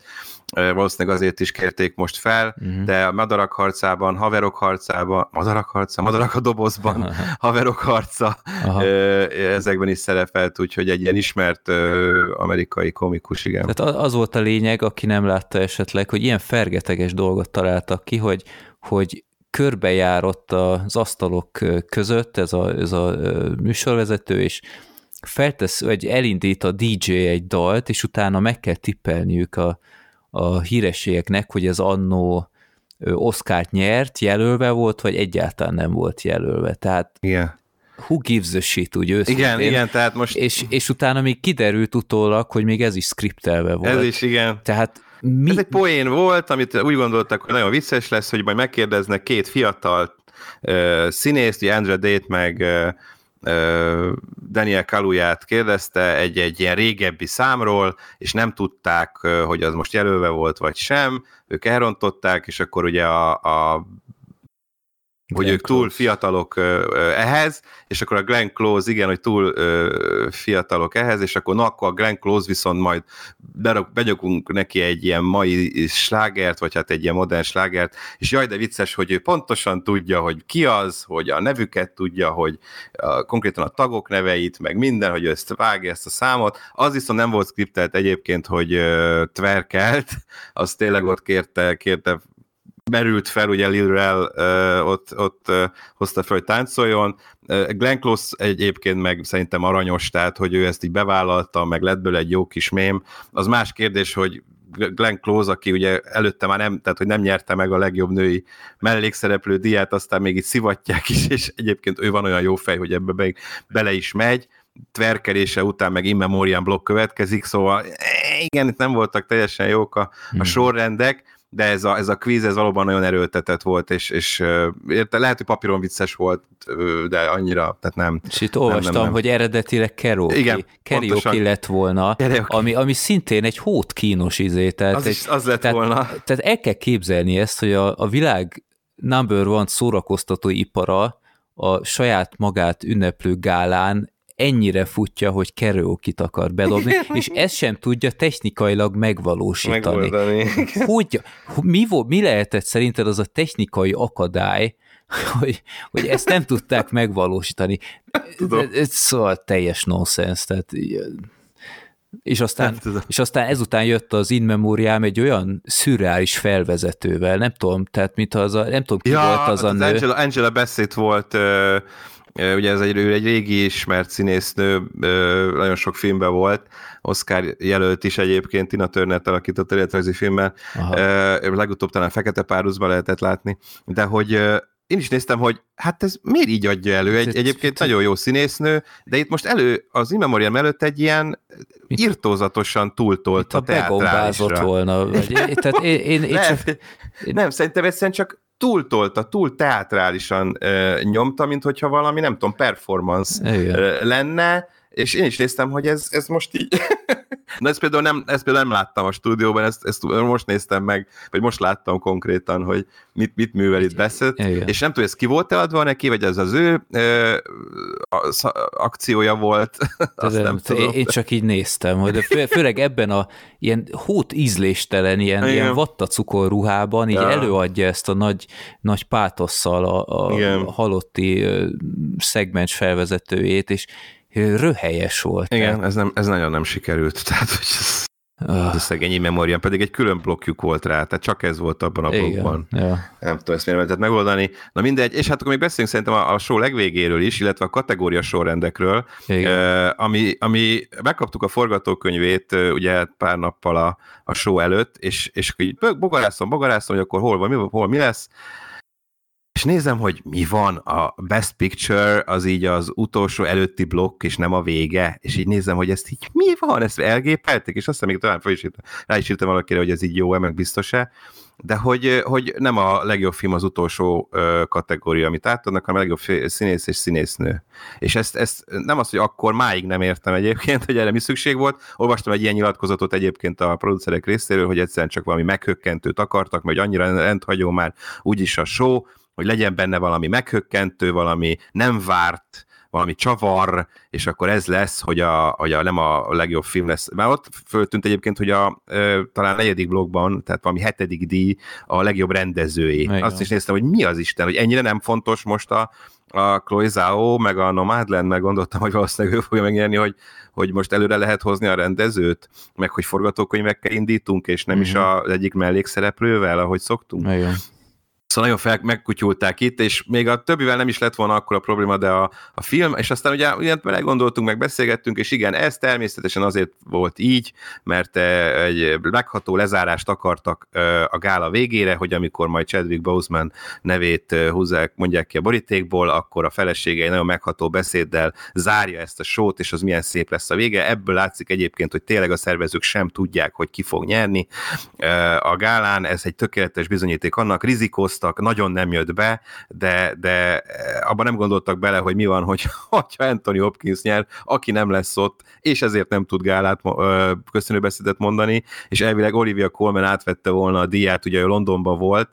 valószínűleg azért is kérték most fel, uh-huh. de a madarak harcában, haverok harcában, madarak harca, madarak a dobozban, [laughs] haverok harca, Aha. ezekben is szerepelt, úgyhogy egy ilyen ismert amerikai komikus, igen. Tehát az volt a lényeg, aki nem látta esetleg, hogy ilyen fergeteges dolgot találtak ki, hogy, hogy körbejárott az asztalok között ez a, ez a műsorvezető, és feltesz, vagy elindít a DJ egy dalt, és utána meg kell tippelniük a, a hírességeknek, hogy ez annó Oszkárt nyert, jelölve volt, vagy egyáltalán nem volt jelölve. Tehát igen. who gives a shit, úgy őszintén. Igen, igen, tehát most... És, és utána még kiderült utólag, hogy még ez is skriptelve volt. Ez is, igen. Tehát mi... Ez egy poén volt, amit úgy gondoltak, hogy nagyon vicces lesz, hogy majd megkérdeznek két fiatal uh, színészt, Andrea Date meg uh, Daniel Kaluját kérdezte egy, egy ilyen régebbi számról, és nem tudták, hogy az most jelölve volt, vagy sem, ők elrontották, és akkor ugye a, a hogy Glenn ők túl Close. fiatalok ehhez, és akkor a Glenn Close, igen, hogy túl fiatalok ehhez, és akkor na, akkor a Glenn Close viszont majd begyokunk neki egy ilyen mai slágert, vagy hát egy ilyen modern slágert, és jaj, de vicces, hogy ő pontosan tudja, hogy ki az, hogy a nevüket tudja, hogy a, konkrétan a tagok neveit, meg minden, hogy ő ezt vágja ezt a számot. Az viszont nem volt skriptelt egyébként, hogy tverkelt, az tényleg ott kérte, kérte merült fel, ugye Lil Rel uh, ott, ott uh, hozta fel, hogy táncoljon. Uh, Glenn Close egyébként meg szerintem aranyos, tehát hogy ő ezt így bevállalta, meg lett belőle egy jó kis mém. Az más kérdés, hogy Glenn Close, aki ugye előtte már nem, tehát hogy nem nyerte meg a legjobb női mellékszereplő diát, aztán még itt szivatják is, és egyébként ő van olyan jó fej, hogy ebbe be, bele is megy, tverkelése után meg immemorian blokk következik, szóval igen, itt nem voltak teljesen jók a, a hmm. sorrendek, de ez a, ez a quiz, ez valóban nagyon erőltetett volt, és, és érte, lehet, hogy papíron vicces volt, de annyira, tehát nem. És itt olvastam, nem, nem, nem. hogy eredetileg karaoke, Igen, karaoke lett volna, karaoke. Ami, ami szintén egy hót kínos izé. Tehát az, egy, is, az lett tehát, volna. Tehát el kell képzelni ezt, hogy a, a világ number one szórakoztató ipara a saját magát ünneplő gálán ennyire futja, hogy karaoke akar bedobni, és ezt sem tudja technikailag megvalósítani. Megoldani. Hogy, mi, volt, mi lehetett szerinted az a technikai akadály, hogy, hogy ezt nem tudták megvalósítani? Ez szóval teljes nonsens, tehát és aztán, és aztán ezután jött az In Memoriam egy olyan szürreális felvezetővel, nem tudom, tehát mint az a, nem tudom ki ja, volt az a nő. Angela, Angela Bassett volt Ugye ez egy, egy régi ismert színésznő, nagyon sok filmben volt, Oscar jelölt is egyébként, Tina Turner alakított életrajzi filmben, Aha. legutóbb talán Fekete Páruzban lehetett látni, de hogy én is néztem, hogy hát ez miért így adja elő? Egy, egyébként nagyon jó színésznő, de itt most elő az Immemoriam előtt egy ilyen írtózatosan túltolt a teátrálisra. volna. Vagy, tehát én, én, én [laughs] nem, csak... nem, szerintem egyszerűen csak túltolta, túl teátrálisan uh, nyomta, mint hogyha valami, nem tudom, performance uh, lenne, és én is néztem, hogy ez, ez most így... [laughs] Na ezt például, nem, ezt például nem láttam a stúdióban, ezt, ezt most néztem meg, vagy most láttam konkrétan, hogy mit, mit művel itt beszélt, és nem tudom, ez ki volt adva neki, vagy ez az ő ö, az akciója volt, [laughs] azt nem, nem tudom. Én csak így néztem, hogy fő, főleg ebben a ilyen hót ízléstelen, ilyen, Igen. ilyen vattacukor ruhában így ja. előadja ezt a nagy, nagy pátosszal a, a, a halotti szegmens felvezetőjét, és röhelyes volt. Igen, tehát. ez, nem, ez nagyon nem sikerült, [laughs] tehát hogy ez, oh. a szegény memórián, pedig egy külön blokkjuk volt rá, tehát csak ez volt abban a blokkban. Ja. Nem tudom ezt miért lehetett megoldani. Na mindegy, és hát akkor még beszélünk szerintem a, a show legvégéről is, illetve a kategória sorrendekről, uh, ami, ami megkaptuk a forgatókönyvét ugye pár nappal a, a show előtt, és, és így bogarászom, bogarászom, hogy akkor hol van, mi, hol mi lesz, és nézem, hogy mi van, a Best Picture az így az utolsó előtti blokk, és nem a vége, és így nézem, hogy ezt így mi van, ezt elgépelték, és aztán még talán fel is írtam, rá is írtam valakire, hogy ez így jó-e, meg biztos-e, de hogy, hogy nem a legjobb film az utolsó kategória, amit átadnak, hanem a legjobb színész és színésznő. És ezt, ezt nem az, hogy akkor máig nem értem egyébként, hogy erre mi szükség volt. Olvastam egy ilyen nyilatkozatot egyébként a producerek részéről, hogy egyszerűen csak valami meghökkentőt akartak, mert annyira rendhagyó már úgyis a show, hogy legyen benne valami meghökkentő, valami nem várt, valami csavar, és akkor ez lesz, hogy a, hogy a nem a legjobb film lesz. Már ott föltűnt egyébként, hogy a talán negyedik blogban, tehát valami hetedik díj a legjobb rendezői. Igen. Azt is néztem, hogy mi az Isten, hogy ennyire nem fontos most a, a Chloe Zhao, meg a Nomadland, meg gondoltam, hogy valószínűleg ő fogja megnyerni, hogy, hogy most előre lehet hozni a rendezőt, meg hogy forgatókönyvekkel indítunk, és nem mm-hmm. is az egyik mellékszereplővel, ahogy szoktunk. Igen. Szóval nagyon fel, megkutyulták itt, és még a többivel nem is lett volna akkor a probléma, de a, a film, és aztán ugye ugye belegondoltunk, meg beszélgettünk, és igen, ez természetesen azért volt így, mert eh, egy megható lezárást akartak eh, a gála végére, hogy amikor majd Chadwick Boseman nevét eh, húzzák, mondják ki a borítékból, akkor a felesége egy nagyon megható beszéddel zárja ezt a sót, és az milyen szép lesz a vége. Ebből látszik egyébként, hogy tényleg a szervezők sem tudják, hogy ki fog nyerni a gálán. Ez egy tökéletes bizonyíték annak, rizikóztak, hoztak, nagyon nem jött be, de, de eh, abban nem gondoltak bele, hogy mi van, hogy, [laughs] hogyha Anthony Hopkins nyer, aki nem lesz ott, és ezért nem tud gálát köszönőbeszédet mondani, és elvileg Olivia Colman átvette volna a díját, ugye ő Londonban volt,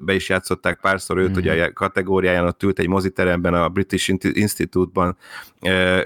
be is játszották párszor őt, mm. ugye a kategóriáján ott ült egy moziteremben a British Institute-ban,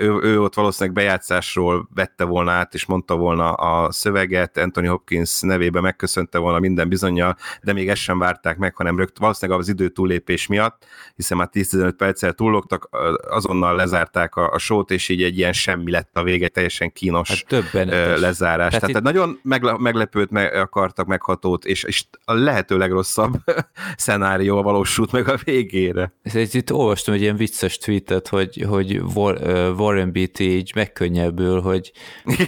ő, ő ott valószínűleg bejátszásról vette volna át, és mondta volna a szöveget, Anthony Hopkins nevébe megköszönte volna minden bizonyal, de még ezt sem várták meg, hanem rögt, valószínűleg az idő túllépés miatt, hiszen már 10-15 perccel túllogtak, azonnal lezárták a, a sót, és így egy ilyen semmi lett a vége, teljesen kínos hát többen lezárás. Tehát, Tehát itt... nagyon meglepőt meg, akartak meghatót, és, és a lehető legrosszabb rosszabb [laughs] szenárió valósult meg a végére. Ez itt olvastam egy ilyen vicces tweetet, hogy, hogy Warren Beatty így megkönnyebbül, hogy,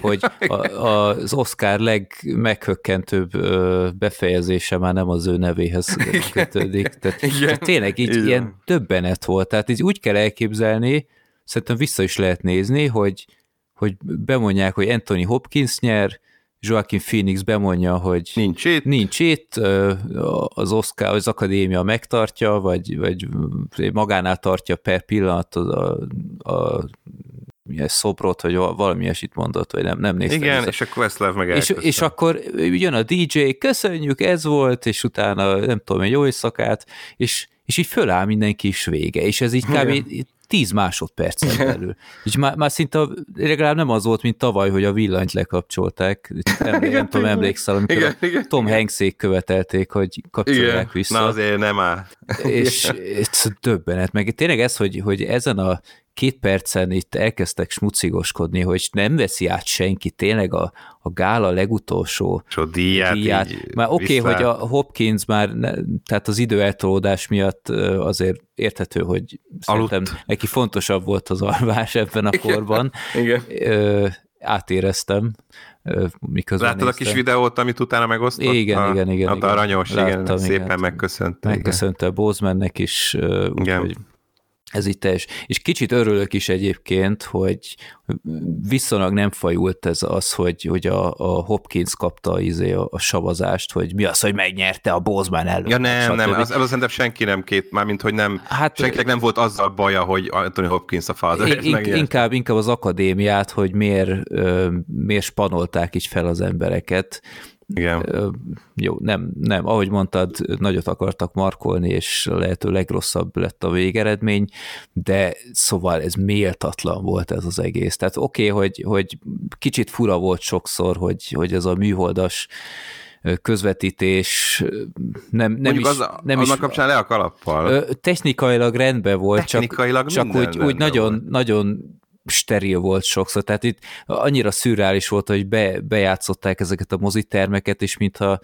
hogy a, az Oscar legmeghökkentőbb befejezése már nem az ő nevéhez kötődik. Tehát, Igen. tehát tényleg így Igen. ilyen többenet volt. Tehát így úgy kell elképzelni, szerintem vissza is lehet nézni, hogy, hogy bemondják, hogy Anthony Hopkins nyer, Joaquin Phoenix bemondja, hogy nincs itt, nincs itt az Oscar, az akadémia megtartja, vagy, vagy magánál tartja per pillanat a, a, milyen szobrot, vagy valami esit mondott, vagy nem, nem néztem. Igen, és akkor Questlove meg és, és akkor jön a DJ, köszönjük, ez volt, és utána nem tudom, egy jó éjszakát, és, és így föláll mindenki is vége, és ez így kb. 10 másodpercen belül. És már, már szinte legalább nem az volt, mint tavaly, hogy a villanyt lekapcsolták. Nem, [laughs] nem tudom, emlékszel, amikor igen, a igen, Tom Hanksék követelték, hogy kapcsolják igen. vissza. Na azért nem áll. És ez döbbenet. Meg tényleg ez, hogy, hogy ezen a két percen itt elkezdtek smucigoskodni, hogy nem veszi át senki tényleg a, a gála legutolsó so, díját. díját. Már oké, okay, hogy a Hopkins már, ne, tehát az időeltolódás miatt azért érthető, hogy Aludt. szerintem neki fontosabb volt az alvás ebben a korban. Igen. Ö, átéreztem. Miközben Láttad nézte. a kis videót, amit utána megosztott? Igen, a, igen, igen. A igen. aranyos, Láttam, igen, szépen igen. megköszönte. Megköszönte Bozmannek is, úgyhogy ez itt teljes. És kicsit örülök is egyébként, hogy viszonylag nem fajult ez az, hogy, hogy a, a Hopkins kapta izé a, a savazást, hogy mi az, hogy megnyerte a Bozman előtt. Ja nem, nem, az, az szerintem senki nem két, mármint, hogy nem, hát, senkinek nem volt azzal baja, hogy Anthony Hopkins a father. In, inkább, inkább az akadémiát, hogy miért, miért spanolták így fel az embereket, igen. Jó, nem, nem, ahogy mondtad, nagyot akartak markolni, és lehető legrosszabb lett a végeredmény, de szóval ez méltatlan volt ez az egész. Tehát oké, okay, hogy, hogy kicsit fura volt sokszor, hogy, hogy ez a műholdas közvetítés nem, nem is... Az, nem is, kapcsán le a kalappal. Technikailag rendben volt, technikailag csak, csak úgy, úgy nagyon, nagyon steril volt sokszor, tehát itt annyira szürreális volt, hogy be, bejátszották ezeket a mozitermeket, és mintha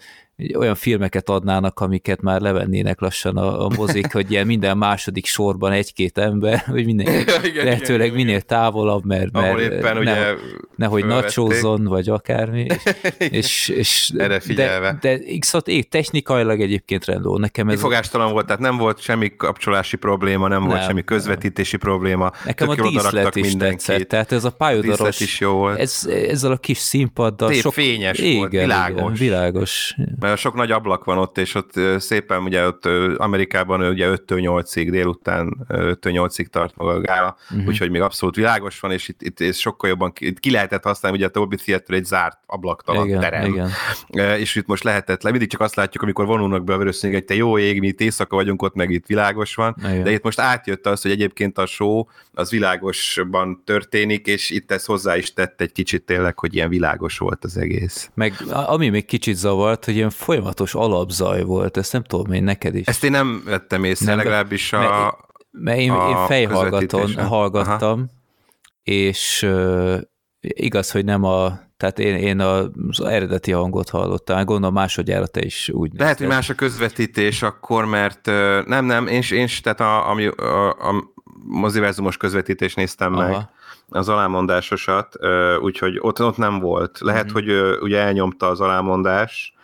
olyan filmeket adnának, amiket már levennének lassan a, a mozik, hogy ilyen minden második sorban egy-két ember, [laughs] hogy minden, igen, lehetőleg igen, minél igen. távolabb, mert, mert éppen ne, ugye nehogy nacsózzon, vagy akármi. [laughs] és, és, Erre figyelve. De, de szóval ég, technikailag egyébként rendó. Nekem ez... Fogástalan volt, tehát nem volt semmi kapcsolási probléma, nem, nem volt semmi közvetítési nem. probléma. Nekem Tök a díszlet is tetszett, tehát ez a pályodaros, is jó volt. Ez, ezzel a kis színpaddal. Szép, sok... fényes igen, volt, világos. Igen, világos mert sok nagy ablak van ott, és ott szépen ugye ott Amerikában ugye 5-től 8-ig délután 5 8-ig tart maga a gála, uh-huh. úgyhogy még abszolút világos van, és itt, itt ez sokkal jobban ki, itt ki lehetett használni, ugye a Dolby Theater egy zárt ablaktalan igen, terem. Igen. És itt most lehetett le, mindig csak azt látjuk, amikor vonulnak be a vörösszínek, hogy te jó ég, mi itt éjszaka vagyunk, ott meg itt világos van, igen. de itt most átjött az, hogy egyébként a show az világosban történik, és itt ez hozzá is tett egy kicsit tényleg, hogy ilyen világos volt az egész. Meg ami még kicsit zavart, hogy ilyen folyamatos alapzaj volt, ezt nem tudom én neked is. Ezt én nem vettem észre, nem, legalábbis a Mert én, én fejhallgaton hallgattam, Aha. és uh, igaz, hogy nem a tehát én, én az eredeti hangot hallottam, gondolom másodjára te is úgy Lehet, nézted. hogy más a közvetítés akkor, mert nem, nem, én, én tehát a, a, a, a moziverzumos közvetítést néztem Aha. meg, az alámondásosat, úgyhogy ott, ott nem volt. Lehet, mm-hmm. hogy ugye elnyomta az alámondás,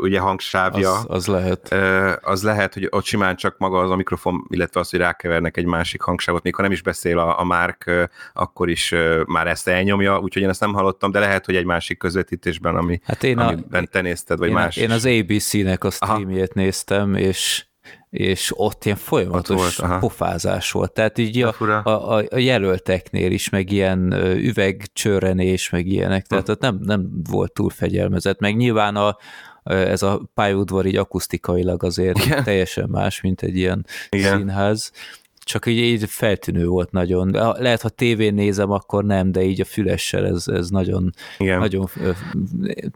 ugye hangsávja. Az, az lehet. Az lehet, hogy ott simán csak maga az a mikrofon, illetve az, hogy rákevernek egy másik hangsávot, még ha nem is beszél a, a Márk, akkor is már ezt elnyomja, úgyhogy én ezt nem hallottam, de lehet, hogy egy másik közvetítésben, ami, hát én amiben a, te nézted, vagy én, más. Én az ABC-nek a streamjét Aha. néztem, és és ott ilyen folyamatos ott volt, pofázás volt. Tehát így a, a, a jelölteknél is, meg ilyen üvegcsörrenés, meg ilyenek, tehát ott nem, nem volt túl fegyelmezett, meg nyilván a, ez a pályaudvar így akusztikailag azért Igen. teljesen más, mint egy ilyen Igen. színház csak így, így feltűnő volt nagyon. Lehet, ha tévén nézem, akkor nem, de így a fülessel ez, ez nagyon, Igen. nagyon,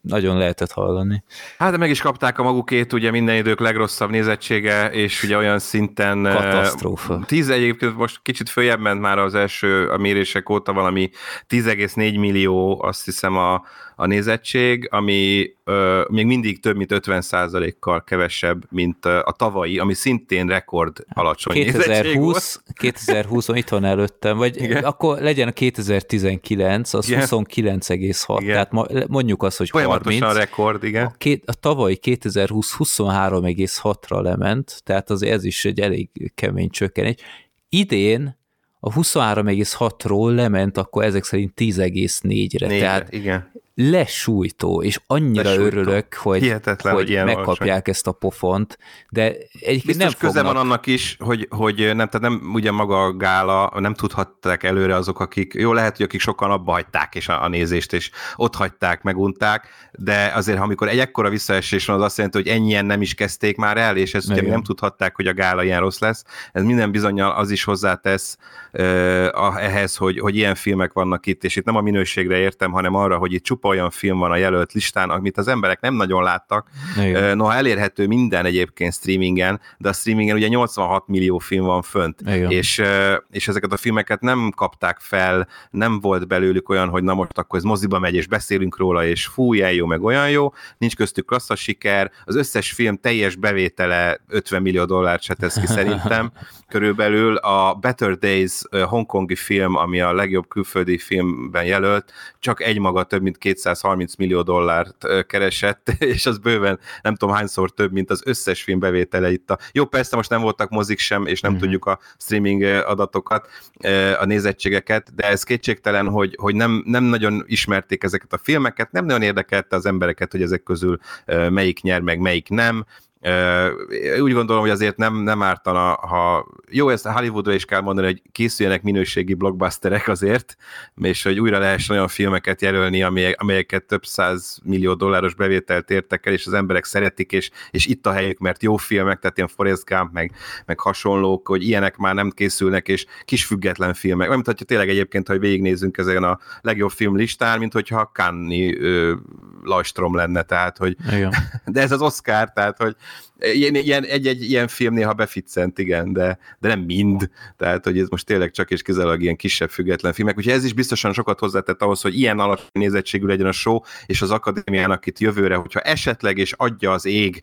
nagyon lehetett hallani. Hát de meg is kapták a magukét, ugye minden idők legrosszabb nézettsége, és ugye olyan szinten... Katasztrófa. Tíz egyébként most kicsit följebb ment már az első a mérések óta valami 10,4 millió, azt hiszem a, a nézettség, ami ö, még mindig több mint 50%-kal kevesebb, mint a tavalyi, ami szintén rekord alacsony 2020, 2020 itt van előttem, vagy Igen. akkor legyen a 2019, az 29,6, tehát mondjuk azt, hogy Folyamatosan 30. rekord, igen. A, két, a tavalyi 2020 23,6-ra lement, tehát az ez is egy elég kemény csökkenés. Idén a 23,6-ról lement akkor ezek szerint 10,4-re. Tehát igen lesújtó, és annyira lesújtó. örülök, hogy, Hihetetlen, hogy, hogy megkapják alacsony. ezt a pofont, de egyébként nem köze fognak... van annak is, hogy, hogy nem, tehát nem ugye maga a gála, nem tudhatták előre azok, akik, jó lehet, hogy akik sokan abba hagyták és a, a nézést, és ott hagyták, megunták, de azért, ha amikor egy ekkora visszaesés van, az azt jelenti, hogy ennyien nem is kezdték már el, és ezt ugye nem tudhatták, hogy a gála ilyen rossz lesz. Ez minden bizonyal az is hozzátesz uh, ehhez, hogy, hogy ilyen filmek vannak itt, és itt nem a minőségre értem, hanem arra, hogy itt csupa olyan film van a jelölt listán, amit az emberek nem nagyon láttak. Igen. Noha elérhető minden egyébként streamingen, de a streamingen ugye 86 millió film van fönt, és, és ezeket a filmeket nem kapták fel, nem volt belőlük olyan, hogy na most akkor ez moziba megy, és beszélünk róla, és fú, ilyen jó, meg olyan jó, nincs köztük klassza siker, az összes film teljes bevétele 50 millió dollárt se tesz ki szerintem, [laughs] körülbelül a Better Days hongkongi film, ami a legjobb külföldi filmben jelölt, csak egymaga több mint 230 millió dollárt keresett, [laughs] és az bőven nem tudom hányszor több, mint az összes film bevétele itt. A... Jó, persze most nem voltak mozik sem, és nem mm-hmm. tudjuk a streaming adatokat, a nézettségeket, de ez kétségtelen, hogy, hogy nem, nem nagyon ismerték ezeket a filmeket, nem nagyon érdekelte az embereket, hogy ezek közül melyik nyer, meg melyik nem, úgy gondolom, hogy azért nem, nem ártana, ha jó, ezt Hollywoodra is kell mondani, hogy készüljenek minőségi blockbusterek azért, és hogy újra lehessen olyan filmeket jelölni, amelyek, amelyeket több száz millió dolláros bevételt értek el, és az emberek szeretik, és, és itt a helyük, mert jó filmek, tehát ilyen Forrest Gump, meg, meg hasonlók, hogy ilyenek már nem készülnek, és kis független filmek. Mint hogyha tényleg egyébként, hogy végignézzünk ezen a legjobb film listán, mint hogyha Kanni lajstrom lenne, tehát hogy Igen. [laughs] de ez az Oscar, tehát hogy ilyen, ilyen, egy-egy ilyen film néha beficcent, igen, de, de nem mind, tehát hogy ez most tényleg csak és kizárólag ilyen kisebb független filmek, úgyhogy ez is biztosan sokat hozzátett ahhoz, hogy ilyen alacsony nézettségű legyen a show, és az akadémiának itt jövőre, hogyha esetleg és adja az ég,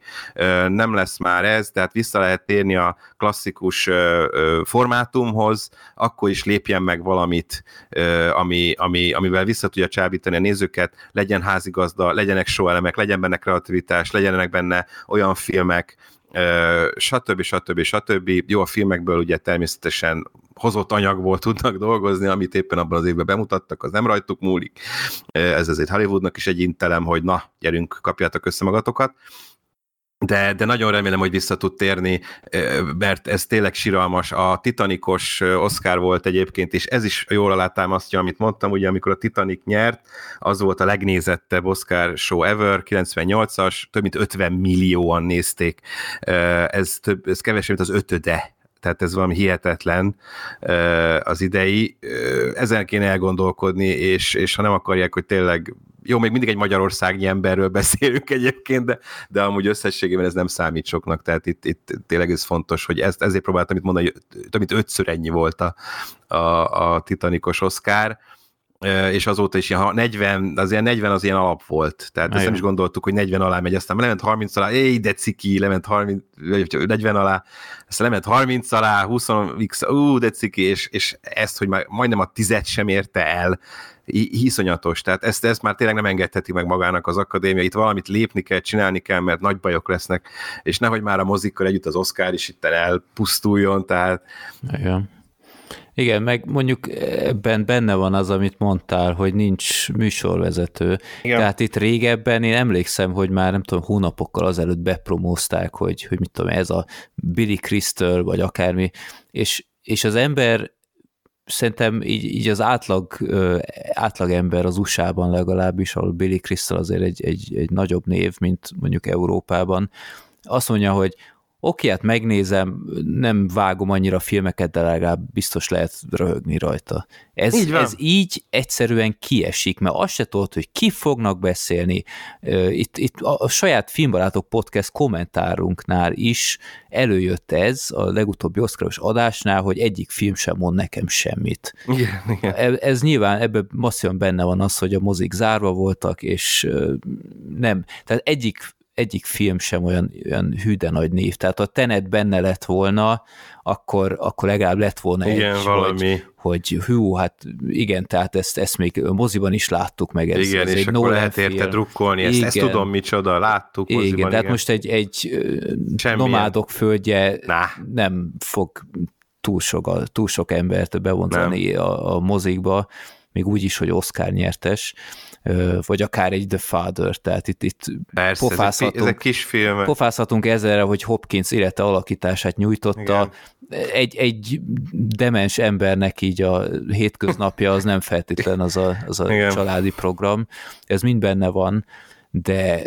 nem lesz már ez, tehát vissza lehet térni a klasszikus formátumhoz, akkor is lépjen meg valamit, ami, ami, amivel vissza tudja csábítani a nézőket, legyen házigazda, legyenek show elemek, legyen benne kreativitás, legyenek benne olyan filmek, stb. stb. stb. Jó, a filmekből ugye természetesen hozott anyagból [laughs] tudnak dolgozni, amit éppen abban az évben bemutattak, az nem rajtuk múlik. Ez azért Hollywoodnak is egy intelem, hogy na, gyerünk, kapjátok össze magatokat de, de nagyon remélem, hogy vissza tud térni, mert ez tényleg siralmas. A Titanicos Oscar volt egyébként, és ez is jól alátámasztja, amit mondtam, ugye amikor a Titanic nyert, az volt a legnézettebb Oscar show ever, 98-as, több mint 50 millióan nézték. Ez, több, ez kevesebb, mint az ötöde tehát ez valami hihetetlen az idei. Ezen kéne elgondolkodni, és, és ha nem akarják, hogy tényleg jó, még mindig egy magyarországi emberről [laughs] beszélünk egyébként, de, de amúgy összességében ez nem számít soknak, tehát itt, itt tényleg ez fontos, hogy ezt, ezért próbáltam itt mondani, hogy több ötször ennyi volt a, a, a Titanicos Oscar, és azóta is ilyen 40, az ilyen 40 az ilyen alap volt, tehát ezt nem is gondoltuk, hogy 40 alá megy, aztán lement 30 alá, éj, de ciki, lement 30, 40 alá, aztán lement 30 alá, 20 x, ú, de ciki, és, és ezt, hogy már majdnem a tizet sem érte el, hiszonyatos, tehát ezt, ezt már tényleg nem engedheti meg magának az akadémia, itt valamit lépni kell, csinálni kell, mert nagy bajok lesznek, és nehogy már a mozikkal együtt az Oscar is itt elpusztuljon, tehát... Igen. Igen, meg mondjuk ebben benne van az, amit mondtál, hogy nincs műsorvezető. Igen. Tehát itt régebben én emlékszem, hogy már nem tudom, hónapokkal azelőtt bepromózták, hogy, hogy mit tudom, ez a Billy Crystal, vagy akármi, és, és az ember szerintem így, így az átlag, átlag ember az USA-ban legalábbis, ahol Billy Crystal azért egy, egy, egy nagyobb név, mint mondjuk Európában, azt mondja, hogy oké, hát megnézem, nem vágom annyira filmeket, de legalább biztos lehet röhögni rajta. Ez így, ez így egyszerűen kiesik, mert azt se tudod, hogy ki fognak beszélni. Itt, itt a saját filmbarátok podcast kommentárunknál is előjött ez a legutóbbi oszkaros adásnál, hogy egyik film sem mond nekem semmit. Igen, igen. Ez, ez nyilván ebben masszívan benne van az, hogy a mozik zárva voltak, és nem, tehát egyik egyik film sem olyan, olyan hűde nagy név. Tehát ha Tenet benne lett volna, akkor, akkor legalább lett volna igen, egy, valami. Hogy, hogy hű, hát igen, tehát ezt, ezt még moziban is láttuk meg. Ez, igen, ez és egy akkor lehet érte film. drukkolni, ezt, igen. ezt tudom micsoda, láttuk igen, moziban. Tehát igen. most egy, egy Semmilyen. nomádok földje nah. nem fog túl sok, túl sok embert bevonzani a, a mozikba, még úgy is, hogy Oscar nyertes, vagy akár egy The Father, tehát itt, itt Persze, pofázhatunk, ezek, ezek kis filmek. pofázhatunk ezzelre, hogy Hopkins élete alakítását nyújtotta. Egy, egy demens embernek így a hétköznapja az nem feltétlen az a, az a családi program, ez mind benne van, de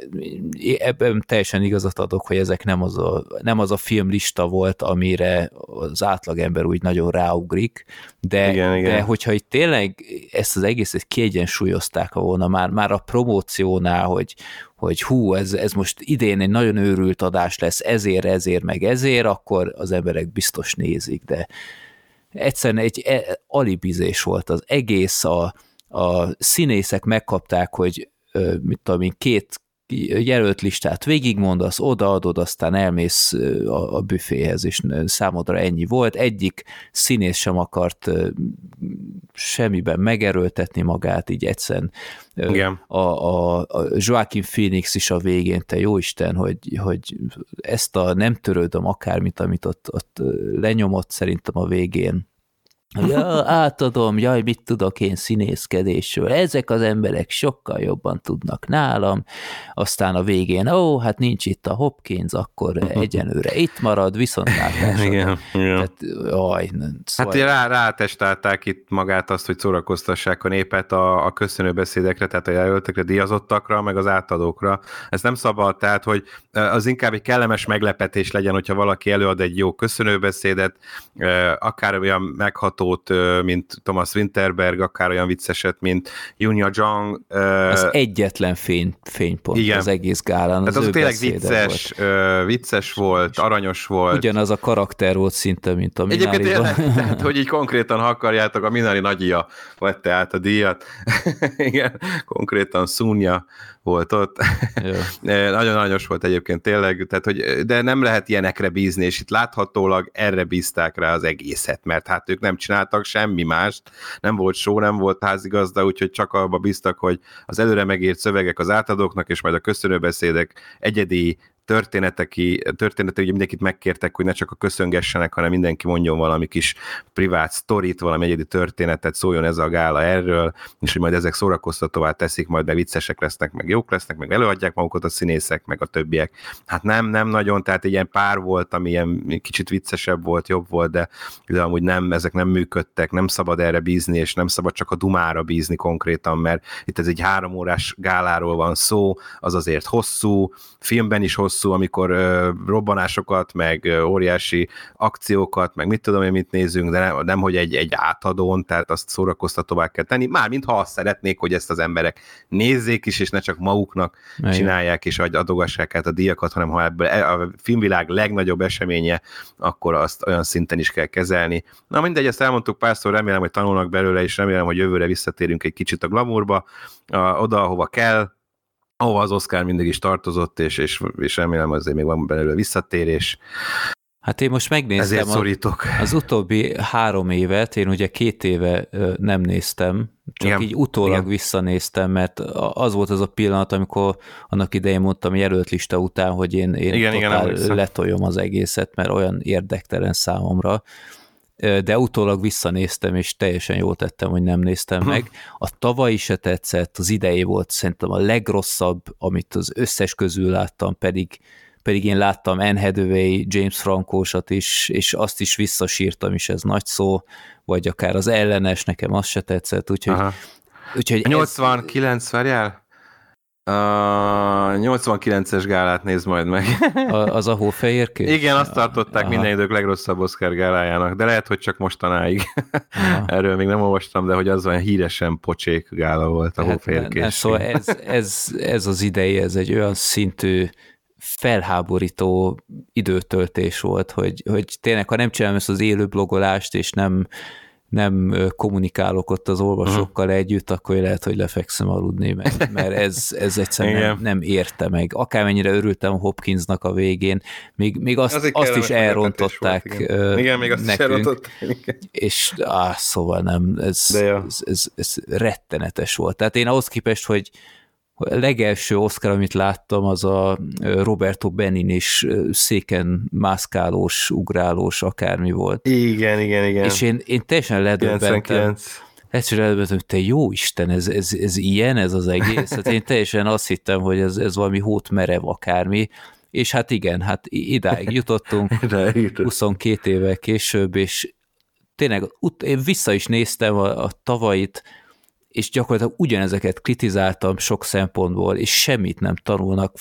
ebben teljesen igazat adok, hogy ezek nem az a, nem az a filmlista volt, amire az átlagember úgy nagyon ráugrik, de, igen, igen. de hogyha itt tényleg ezt az egészet kiegyensúlyozták volna már, már a promóciónál, hogy, hogy hú, ez, ez most idén egy nagyon őrült adás lesz, ezért, ezért, meg ezért, akkor az emberek biztos nézik, de egyszerűen egy e, alibizés volt az egész, a, a színészek megkapták, hogy mit tudom én, két jelölt listát végigmondasz, odaadod, aztán elmész a, a büféhez, és számodra ennyi volt. Egyik színész sem akart semmiben megerőltetni magát, így egyszerűen Igen. A, a, a Joaquin Phoenix is a végén, te jó Isten, hogy, hogy ezt a nem törődöm akármit, amit ott, ott lenyomott szerintem a végén, Ja, átadom, jaj, mit tudok én színészkedésről. Ezek az emberek sokkal jobban tudnak nálam. Aztán a végén, ó, hát nincs itt a Hopkins, akkor egyenőre itt marad, viszont [laughs] Igen, igen. Tehát, jaj, szóval... Hát rá, rátestálták itt magát azt, hogy szórakoztassák a népet a, a köszönőbeszédekre, tehát a jelöltekre, díjazottakra, meg az átadókra. Ez nem szabad, tehát, hogy az inkább egy kellemes meglepetés legyen, hogyha valaki előad egy jó köszönőbeszédet, akár olyan megható bemutatót, mint Thomas Winterberg, akár olyan vicceset, mint Junia Zhang. Az egyetlen fény, fénypont igen. az egész gálán. Az, az tényleg vicces volt. vicces volt, aranyos volt. Ugyanaz a karakter volt szinte, mint a Minari. Egyébként tényleg, [laughs] tehát, hogy így konkrétan, ha akarjátok, a Minari nagyja vette át a díjat. [laughs] igen, konkrétan Szúnya volt ott. [laughs] Nagyon aranyos volt egyébként tényleg, tehát, hogy, de nem lehet ilyenekre bízni, és itt láthatólag erre bízták rá az egészet, mert hát ők nem csináltak semmi mást, nem volt show, nem volt házigazda, úgyhogy csak abba bíztak, hogy az előre megírt szövegek az átadóknak, és majd a köszönőbeszédek egyedi történeteki, történetek, ugye mindenkit megkértek, hogy ne csak a köszöngessenek, hanem mindenki mondjon valami kis privát sztorit, valami egyedi történetet, szóljon ez a gála erről, és hogy majd ezek szórakoztatóvá teszik, majd be viccesek lesznek, meg jók lesznek, meg előadják magukat a színészek, meg a többiek. Hát nem, nem nagyon, tehát egy ilyen pár volt, ami ilyen kicsit viccesebb volt, jobb volt, de, de amúgy nem, ezek nem működtek, nem szabad erre bízni, és nem szabad csak a dumára bízni konkrétan, mert itt ez egy három órás gáláról van szó, az azért hosszú, filmben is hosszú, amikor ö, robbanásokat, meg ö, óriási akciókat, meg mit tudom én, mit nézünk, de nem, nem hogy egy, egy átadón, tehát azt szórakoztatóvá kell tenni, mármint ha azt szeretnék, hogy ezt az emberek nézzék is, és ne csak maguknak Igen. csinálják, és adogassák át a díjakat, hanem ha ebből e, a filmvilág legnagyobb eseménye, akkor azt olyan szinten is kell kezelni. Na mindegy, ezt elmondtuk párszor, remélem, hogy tanulnak belőle, és remélem, hogy jövőre visszatérünk egy kicsit a glamourba, a, oda, ahova kell, ahova az Oscar mindig is tartozott, és, és, és remélem azért még van belőle visszatérés. Hát én most megnéztem a, az utóbbi három évet, én ugye két éve nem néztem, csak Igen. így utólag Igen. visszanéztem, mert az volt az a pillanat, amikor annak idején mondtam jelölt lista után, hogy én, én Igen, totál Igen, letoljom az egészet, mert olyan érdektelen számomra, de utólag visszanéztem, és teljesen jól tettem, hogy nem néztem meg. A tavalyi se tetszett, az idei volt szerintem a legrosszabb, amit az összes közül láttam, pedig pedig én láttam Anne Hathaway, James Frankósat is, és azt is visszasírtam is, ez nagy szó, vagy akár az ellenes, nekem az se tetszett, úgyhogy... úgyhogy 89, ez... várjál? A 89-es gálát néz majd meg. [laughs] A, az a hófehérkés? Igen, azt tartották Aha. minden idők legrosszabb Oscar gálájának, de lehet, hogy csak mostanáig. Aha. [laughs] Erről még nem olvastam, de hogy az olyan híresen pocsék gála volt a hát hófehérkés. Ne, szóval ez, ez, ez az idei, ez egy olyan szintű felháborító időtöltés volt, hogy, hogy tényleg, ha nem csinálom ezt az élő blogolást, és nem, nem kommunikálok ott az olvasókkal uh-huh. együtt, akkor lehet, hogy lefekszem aludni, mert, mert ez, ez egyszerűen nem, nem érte meg. Akármennyire örültem Hopkinsnak a végén, még, még azt, azt is elrontották volt, igen. igen, még azt nekünk, is és á, szóval nem, ez, ez, ez, ez rettenetes volt. Tehát én ahhoz képest, hogy a legelső Oscar, amit láttam, az a Roberto Benin is széken mászkálós, ugrálós, akármi volt. Igen, igen, igen. És én, én teljesen ledöbbentem. Egyszerűen ledöbbentem, hogy te jó Isten, ez, ez, ez ilyen, ez az egész. Hát én teljesen azt hittem, hogy ez, ez valami hót merev akármi, és hát igen, hát idáig jutottunk, [laughs] 22 évvel később, és tényleg én vissza is néztem a, a tavait, és gyakorlatilag ugyanezeket kritizáltam sok szempontból, és semmit nem tanulnak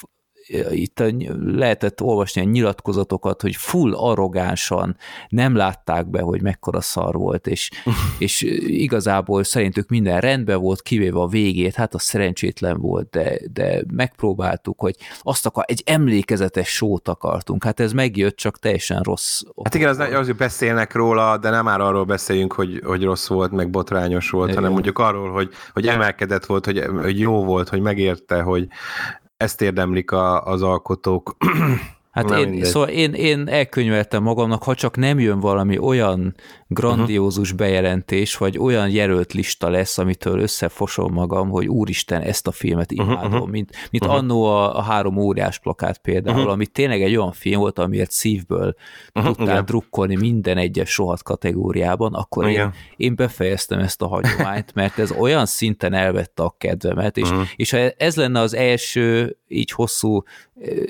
itt lehetett olvasni a nyilatkozatokat, hogy full arrogánsan nem látták be, hogy mekkora szar volt, és, [laughs] és igazából szerintük minden rendben volt, kivéve a végét, hát az szerencsétlen volt, de, de megpróbáltuk, hogy azt akar, egy emlékezetes sót akartunk, hát ez megjött, csak teljesen rossz. Hát igen, az, az hogy beszélnek róla, de nem már arról beszéljünk, hogy, hogy rossz volt, meg botrányos volt, igen. hanem mondjuk arról, hogy, hogy emelkedett volt, hogy, hogy jó volt, hogy megérte, hogy ezt érdemlik a, az alkotók. [clears throat] Hát én, szóval én, én elkönyveltem magamnak, ha csak nem jön valami olyan grandiózus uh-huh. bejelentés, vagy olyan jelölt lista lesz, amitől összefosom magam, hogy úristen, ezt a filmet mhm, imádom, uh-huh. mint, mint uh-huh. annó a, a három óriás plakát például, uh-huh. ami tényleg egy olyan film volt, amiért szívből uh-huh. tudtál Igen. drukkolni minden egyes sohat kategóriában, akkor én, én befejeztem ezt a hagyományt, mert ez olyan szinten elvette a kedvemet, és, uh-huh. és ha ez lenne az első így hosszú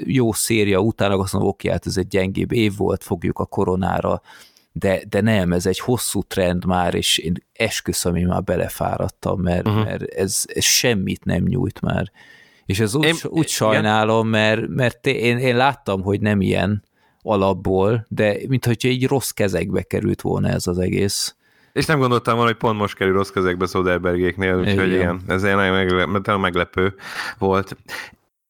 jó széria után, azt mondom, oké, hát ez egy gyengébb év volt, fogjuk a koronára de, de nem, ez egy hosszú trend már, és én esküszöm, én már belefáradtam, mert, uh-huh. mert ez, ez semmit nem nyújt már. És ez úgy, én, úgy sajnálom, mert, mert én, én láttam, hogy nem ilyen alapból, de mintha egy rossz kezekbe került volna ez az egész. És nem gondoltam volna, hogy pont most kerül rossz kezekbe Soderbergéknél, úgyhogy igen, igen ez nagyon meglepő, meglepő volt.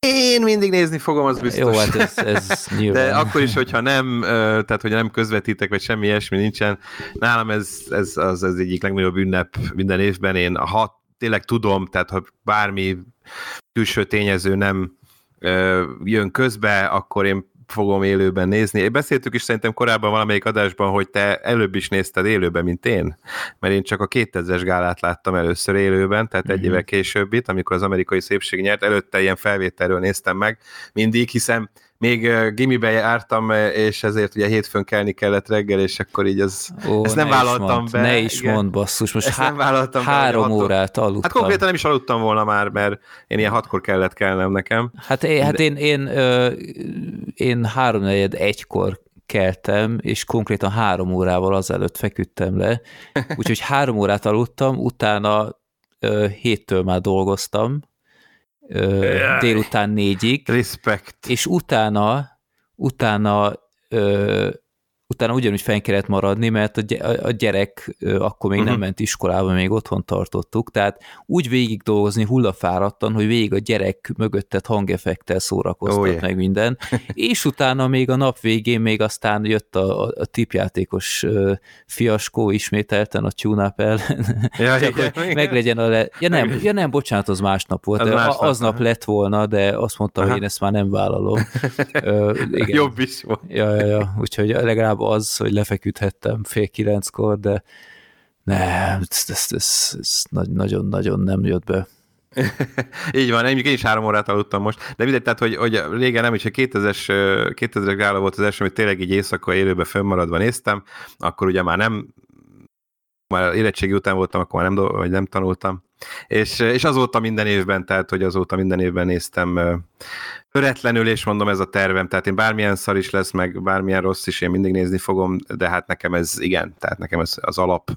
Én mindig nézni fogom, az biztos. Jó, hát ez, ez [laughs] nyilván. De akkor is, hogyha nem, tehát hogy nem közvetítek, vagy semmi ilyesmi nincsen, nálam ez, ez az, az egyik legnagyobb ünnep minden évben. Én ha tényleg tudom, tehát ha bármi külső tényező nem jön közbe, akkor én fogom élőben nézni. Beszéltük is szerintem korábban valamelyik adásban, hogy te előbb is nézted élőben, mint én, mert én csak a 2000-es gálát láttam először élőben, tehát egy mm-hmm. évvel később itt, amikor az amerikai szépség nyert, előtte ilyen felvételről néztem meg mindig, hiszen még gimibe jártam, és ezért ugye hétfőn kelni kellett reggel, és akkor így az, Ó, ezt nem vállaltam mond, be. Ne is igen. mond, basszus, most ezt há- nem vállaltam három be, órát aludtam. Hát konkrétan nem is aludtam volna már, mert én ilyen hatkor kellett kellnem nekem. Hát én, hát én, én, én, én háromnegyed egykor keltem, és konkrétan három órával azelőtt feküdtem le, [laughs] úgyhogy három órát aludtam, utána héttől már dolgoztam, délután négyig. Respect. És utána, utána utána ugyanúgy fenn kellett maradni, mert a gyerek akkor még uh-huh. nem mhm. ment iskolába, még otthon tartottuk, tehát úgy végig dolgozni hullafáradtan, hogy végig a gyerek mögöttet hangeffektel szórakoztat oh, yeah. meg minden, [laughs] és utána még a nap végén még aztán jött a, a, a tipjátékos fiaskó ismételten a tune ellen, [laughs] ja, csak igen, hogy meglegyen a le... Ja nem, ja nem, bocsánat, az másnap volt, az, másnap, aznap lett volna, de azt mondta, Aha. hogy én ezt már nem vállalom. [laughs] Ö, igen. Jobb is volt. Ja, ja, ja, úgyhogy legalább legalább az, hogy lefeküdhettem fél kilenckor, de nem, ez, ez, ez, nagyon-nagyon nem jött be. [laughs] Így van, én is három órát aludtam most, de mindegy, tehát, hogy, hogy régen nem is, hogy 2000-es, 2000 gála volt az első, amit tényleg így éjszaka élőbe fönnmaradva néztem, akkor ugye már nem, már érettségi után voltam, akkor már nem, vagy nem tanultam, és, és azóta minden évben, tehát, hogy azóta minden évben néztem töretlenül, és mondom, ez a tervem, tehát én bármilyen szar is lesz, meg bármilyen rossz is, én mindig nézni fogom, de hát nekem ez igen, tehát nekem ez az alap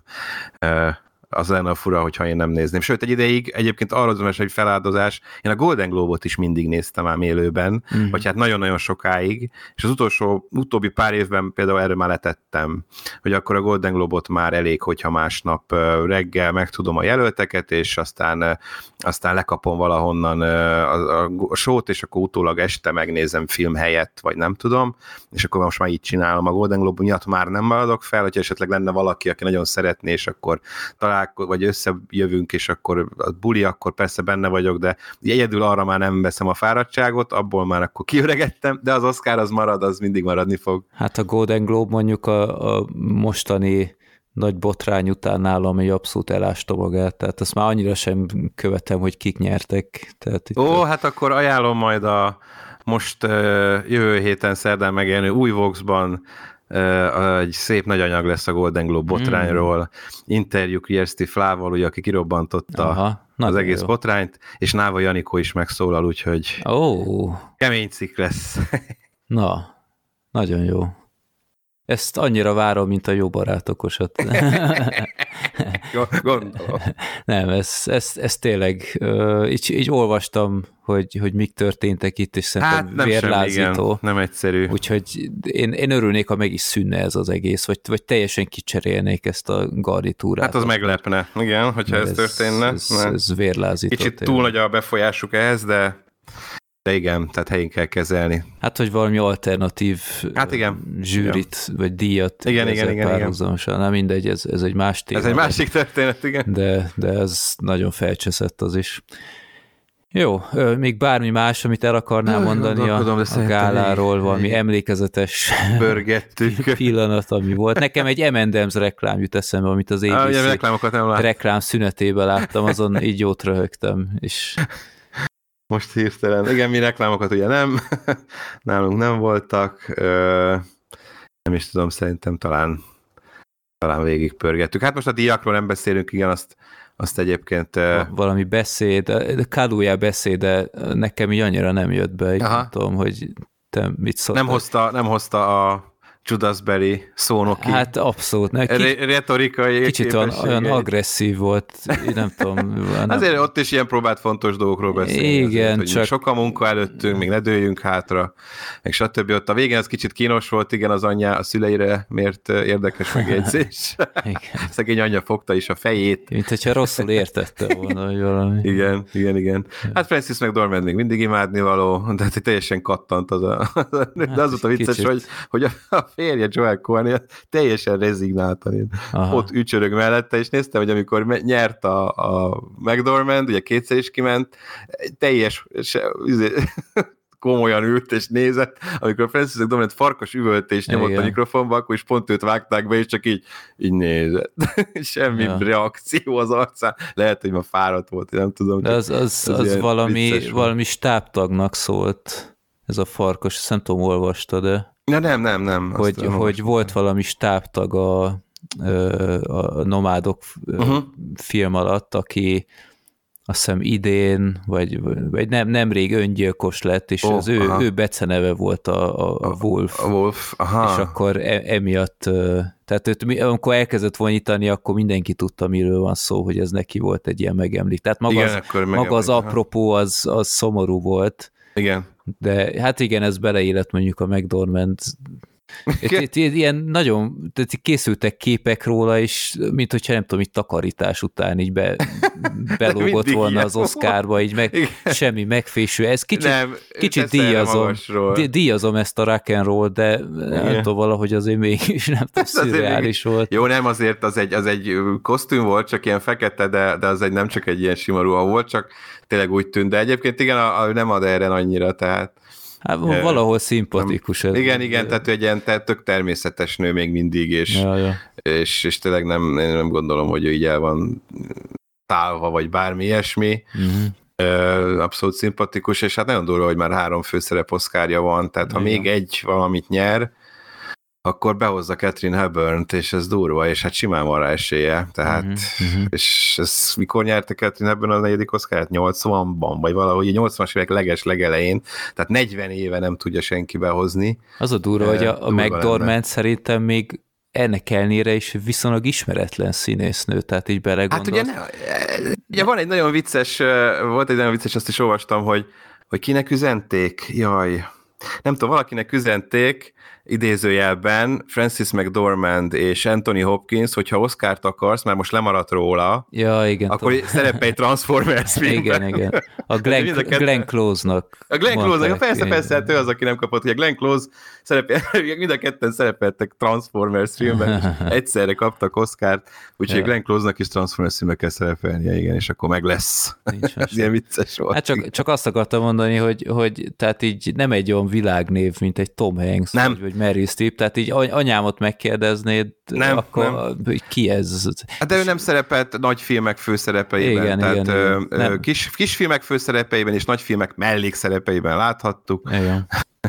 az lenne a fura, hogyha én nem nézném. Sőt, egy ideig egyébként arra az hogy feláldozás, én a Golden Globe-ot is mindig néztem ám élőben, mm. vagy hát nagyon-nagyon sokáig, és az utolsó, utóbbi pár évben például erről már letettem, hogy akkor a Golden Globe-ot már elég, hogyha másnap reggel megtudom a jelölteket, és aztán, aztán lekapom valahonnan a, a, a sót, és akkor utólag este megnézem film helyett, vagy nem tudom, és akkor most már így csinálom. A Golden Globe miatt már nem maradok fel, hogyha esetleg lenne valaki, aki nagyon szeretné, és akkor talán találko- vagy összejövünk, és akkor a buli, akkor persze benne vagyok, de egyedül arra már nem veszem a fáradtságot, abból már akkor kiöregettem, de az Oscar az marad, az mindig maradni fog. Hát a Golden Globe mondjuk a, a mostani nagy botrány után nálam egy abszolút elásta magát, tehát azt már annyira sem követem, hogy kik nyertek. Tehát itt Ó, a... hát akkor ajánlom majd a most uh, jövő héten szerdán megjelenő új Vox-ban egy szép nagy anyag lesz a Golden Globe botrányról, mm. interjú Kirsty Flával, ugye, aki kirobbantotta Aha, az egész jó. botrányt, és Náva Janikó is megszólal, úgyhogy oh. kemény cikk lesz. [laughs] Na, nagyon jó. Ezt annyira várom, mint a jó barátokosat. [laughs] Gondolom. Nem, ez, ez, ez tényleg, így, így olvastam, hogy, hogy mik történtek itt, és szerintem hát nem vérlázító. Sem, igen, nem egyszerű. Úgyhogy én, én örülnék, ha meg is szűnne ez az egész, vagy, vagy teljesen kicserélnék ezt a garnitúrát. Hát az meglepne, igen, hogyha ez, ez történne. Ez, ez vérlázító. Kicsit tényleg. túl nagy a befolyásuk ehhez, de de igen, tehát helyén kell kezelni. Hát, hogy valami alternatív hát igen. zsűrit, igen. vagy díjat igen, igen, igen, párhuzamosan. Nem mindegy, ez, ez egy más téma. Ez egy másik történet, igen. De, de ez nagyon felcseszett az is. Jó, még bármi más, amit el akarnál mondani a, a gáláról, valami emlékezetes [laughs] pillanat, ami volt. Nekem egy M&M's reklám jut eszembe, amit az ABC reklám szünetében láttam, azon így jót röhögtem, és most hirtelen. Igen, mi reklámokat ugye nem, [laughs] nálunk nem voltak, nem is tudom, szerintem talán talán végig pörgettük. Hát most a diákról nem beszélünk, igen, azt, azt egyébként... Valami beszéd, de Kaluja beszéde nekem így annyira nem jött be, így nem tudom, hogy te mit szóltál. Nem hozta, nem hozta a Judasberry szónoki. Hát abszolút. Ne, kicsit, retorikai Kicsit olyan, olyan agresszív volt, nem tudom. [laughs] Nem. Azért ott is ilyen próbált fontos dolgokról beszélni. Igen, azért, csak... Sok a munka előttünk, még ne dőljünk hátra, meg stb. Ott a végén az kicsit kínos volt, igen, az anyja a szüleire miért érdekes megjegyzés. [laughs] igen. [laughs] Szegény anyja fogta is a fejét. Mint hogyha rosszul értette volna, hogy valami. Igen, igen, igen. Hát Francis McDormand még mindig imádni való, de hát teljesen kattant az a... De az hát, volt a vicces, hogy, hogy a férje Joel Cohen teljesen rezignáltan ott ücsörög mellette, és néztem, hogy amikor nyert a, a McDormand, ugye kétszer is kiment, teljes se, izé, [laughs] komolyan ült és nézett, amikor Francis McDormand farkas üvöltés nyomott Igen. a mikrofonba, akkor is pont őt vágták be, és csak így, így nézett. [laughs] Semmi ja. reakció az arcán. Lehet, hogy ma fáradt volt, nem tudom. De az, az, az, az valami, valami stábtagnak szólt ez a farkas, ezt nem tudom, olvasta, de... Ja, nem, nem, nem. Hogy, hogy olvastam. volt valami stábtag a, a Nomádok uh-huh. film alatt, aki azt hiszem idén, vagy, vagy nem, nemrég öngyilkos lett, és oh, az ő, ő beceneve volt a, a, a Wolf. A Wolf, aha. És akkor e, emiatt, tehát őt, amikor elkezdett vonítani, akkor mindenki tudta, miről van szó, hogy ez neki volt egy ilyen megemlít. Tehát maga igen, az, maga az apropó az, az szomorú volt. Igen. De hát igen, ez beleélet mondjuk a McDormand itt, itt, ilyen nagyon, tehát készültek képek róla, és mint hogyha nem tudom, itt takarítás után így be, [laughs] belógott volna az Oscarba, így meg Igen. semmi megféső. Ez kicsit, nem, kicsit díjazom, díjazom ezt a rock and roll, de Igen. nem tudom, valahogy azért mégis nem [laughs] tudom, szürreális volt. Jó, nem azért, az egy, az egy kosztüm volt, csak ilyen fekete, de, de az egy nem csak egy ilyen sima ruha volt, csak tényleg úgy tűnt, de egyébként igen, a, a, nem ad erre annyira, tehát Hát valahol szimpatikus. Ez. Igen, igen, tehát egy ilyen tök természetes nő még mindig, és, ja, ja. és, és tényleg nem, én nem gondolom, hogy ő így el van tálva, vagy bármi ilyesmi. Uh-huh. Abszolút szimpatikus, és hát nagyon durva, hogy már három főszerep oszkárja van, tehát ha igen. még egy valamit nyer, akkor behozza Catherine hepburn és ez durva, és hát simán van rá esélye, tehát, uh-huh, és ez mikor nyerte Catherine Hepburn a negyedik Oscar-t? 80-ban, vagy valahogy 80-as évek leges legelején, tehát 40 éve nem tudja senki behozni. Az a durva, hogy a, a McDormand szerintem még ennek ellenére is viszonylag ismeretlen színésznő, tehát így belegondolsz. Hát ugye, ne, ugye van egy nagyon vicces, volt egy nagyon vicces, azt is olvastam, hogy, hogy kinek üzenték, jaj, nem tudom, valakinek üzenték, idézőjelben Francis McDormand és Anthony Hopkins, hogyha Oscar-t akarsz, mert most lemaradt róla, ja, igen, akkor tudom. szerepelj Transformers filmben. Igen, igen. A [laughs] Glenn, a Glenn Close-nak. A Glenn Close-nak, persze, persze, hát ő az, aki nem kapott, hogy a Glenn Close szerepel, [laughs] mind a ketten szerepeltek Transformers filmben, [laughs] egyszerre kaptak Oscar-t, úgyhogy ja. Glenn Close-nak is Transformers filmben kell szerepelnie, igen, és akkor meg lesz. Ez ilyen vicces volt. Hát csak, csak azt akartam mondani, hogy, hogy tehát így nem egy olyan világnév, mint egy Tom Hanks, nem. vagy, vagy Mary Streep, tehát így anyámot megkérdeznéd, nem, akkor nem. Hogy ki ez? Hát de ő nem szerepelt nagy filmek főszerepeiben, igen, tehát igen, igen. Kis, kis filmek főszerepeiben és nagy filmek mellékszerepeiben láthattuk. Igen.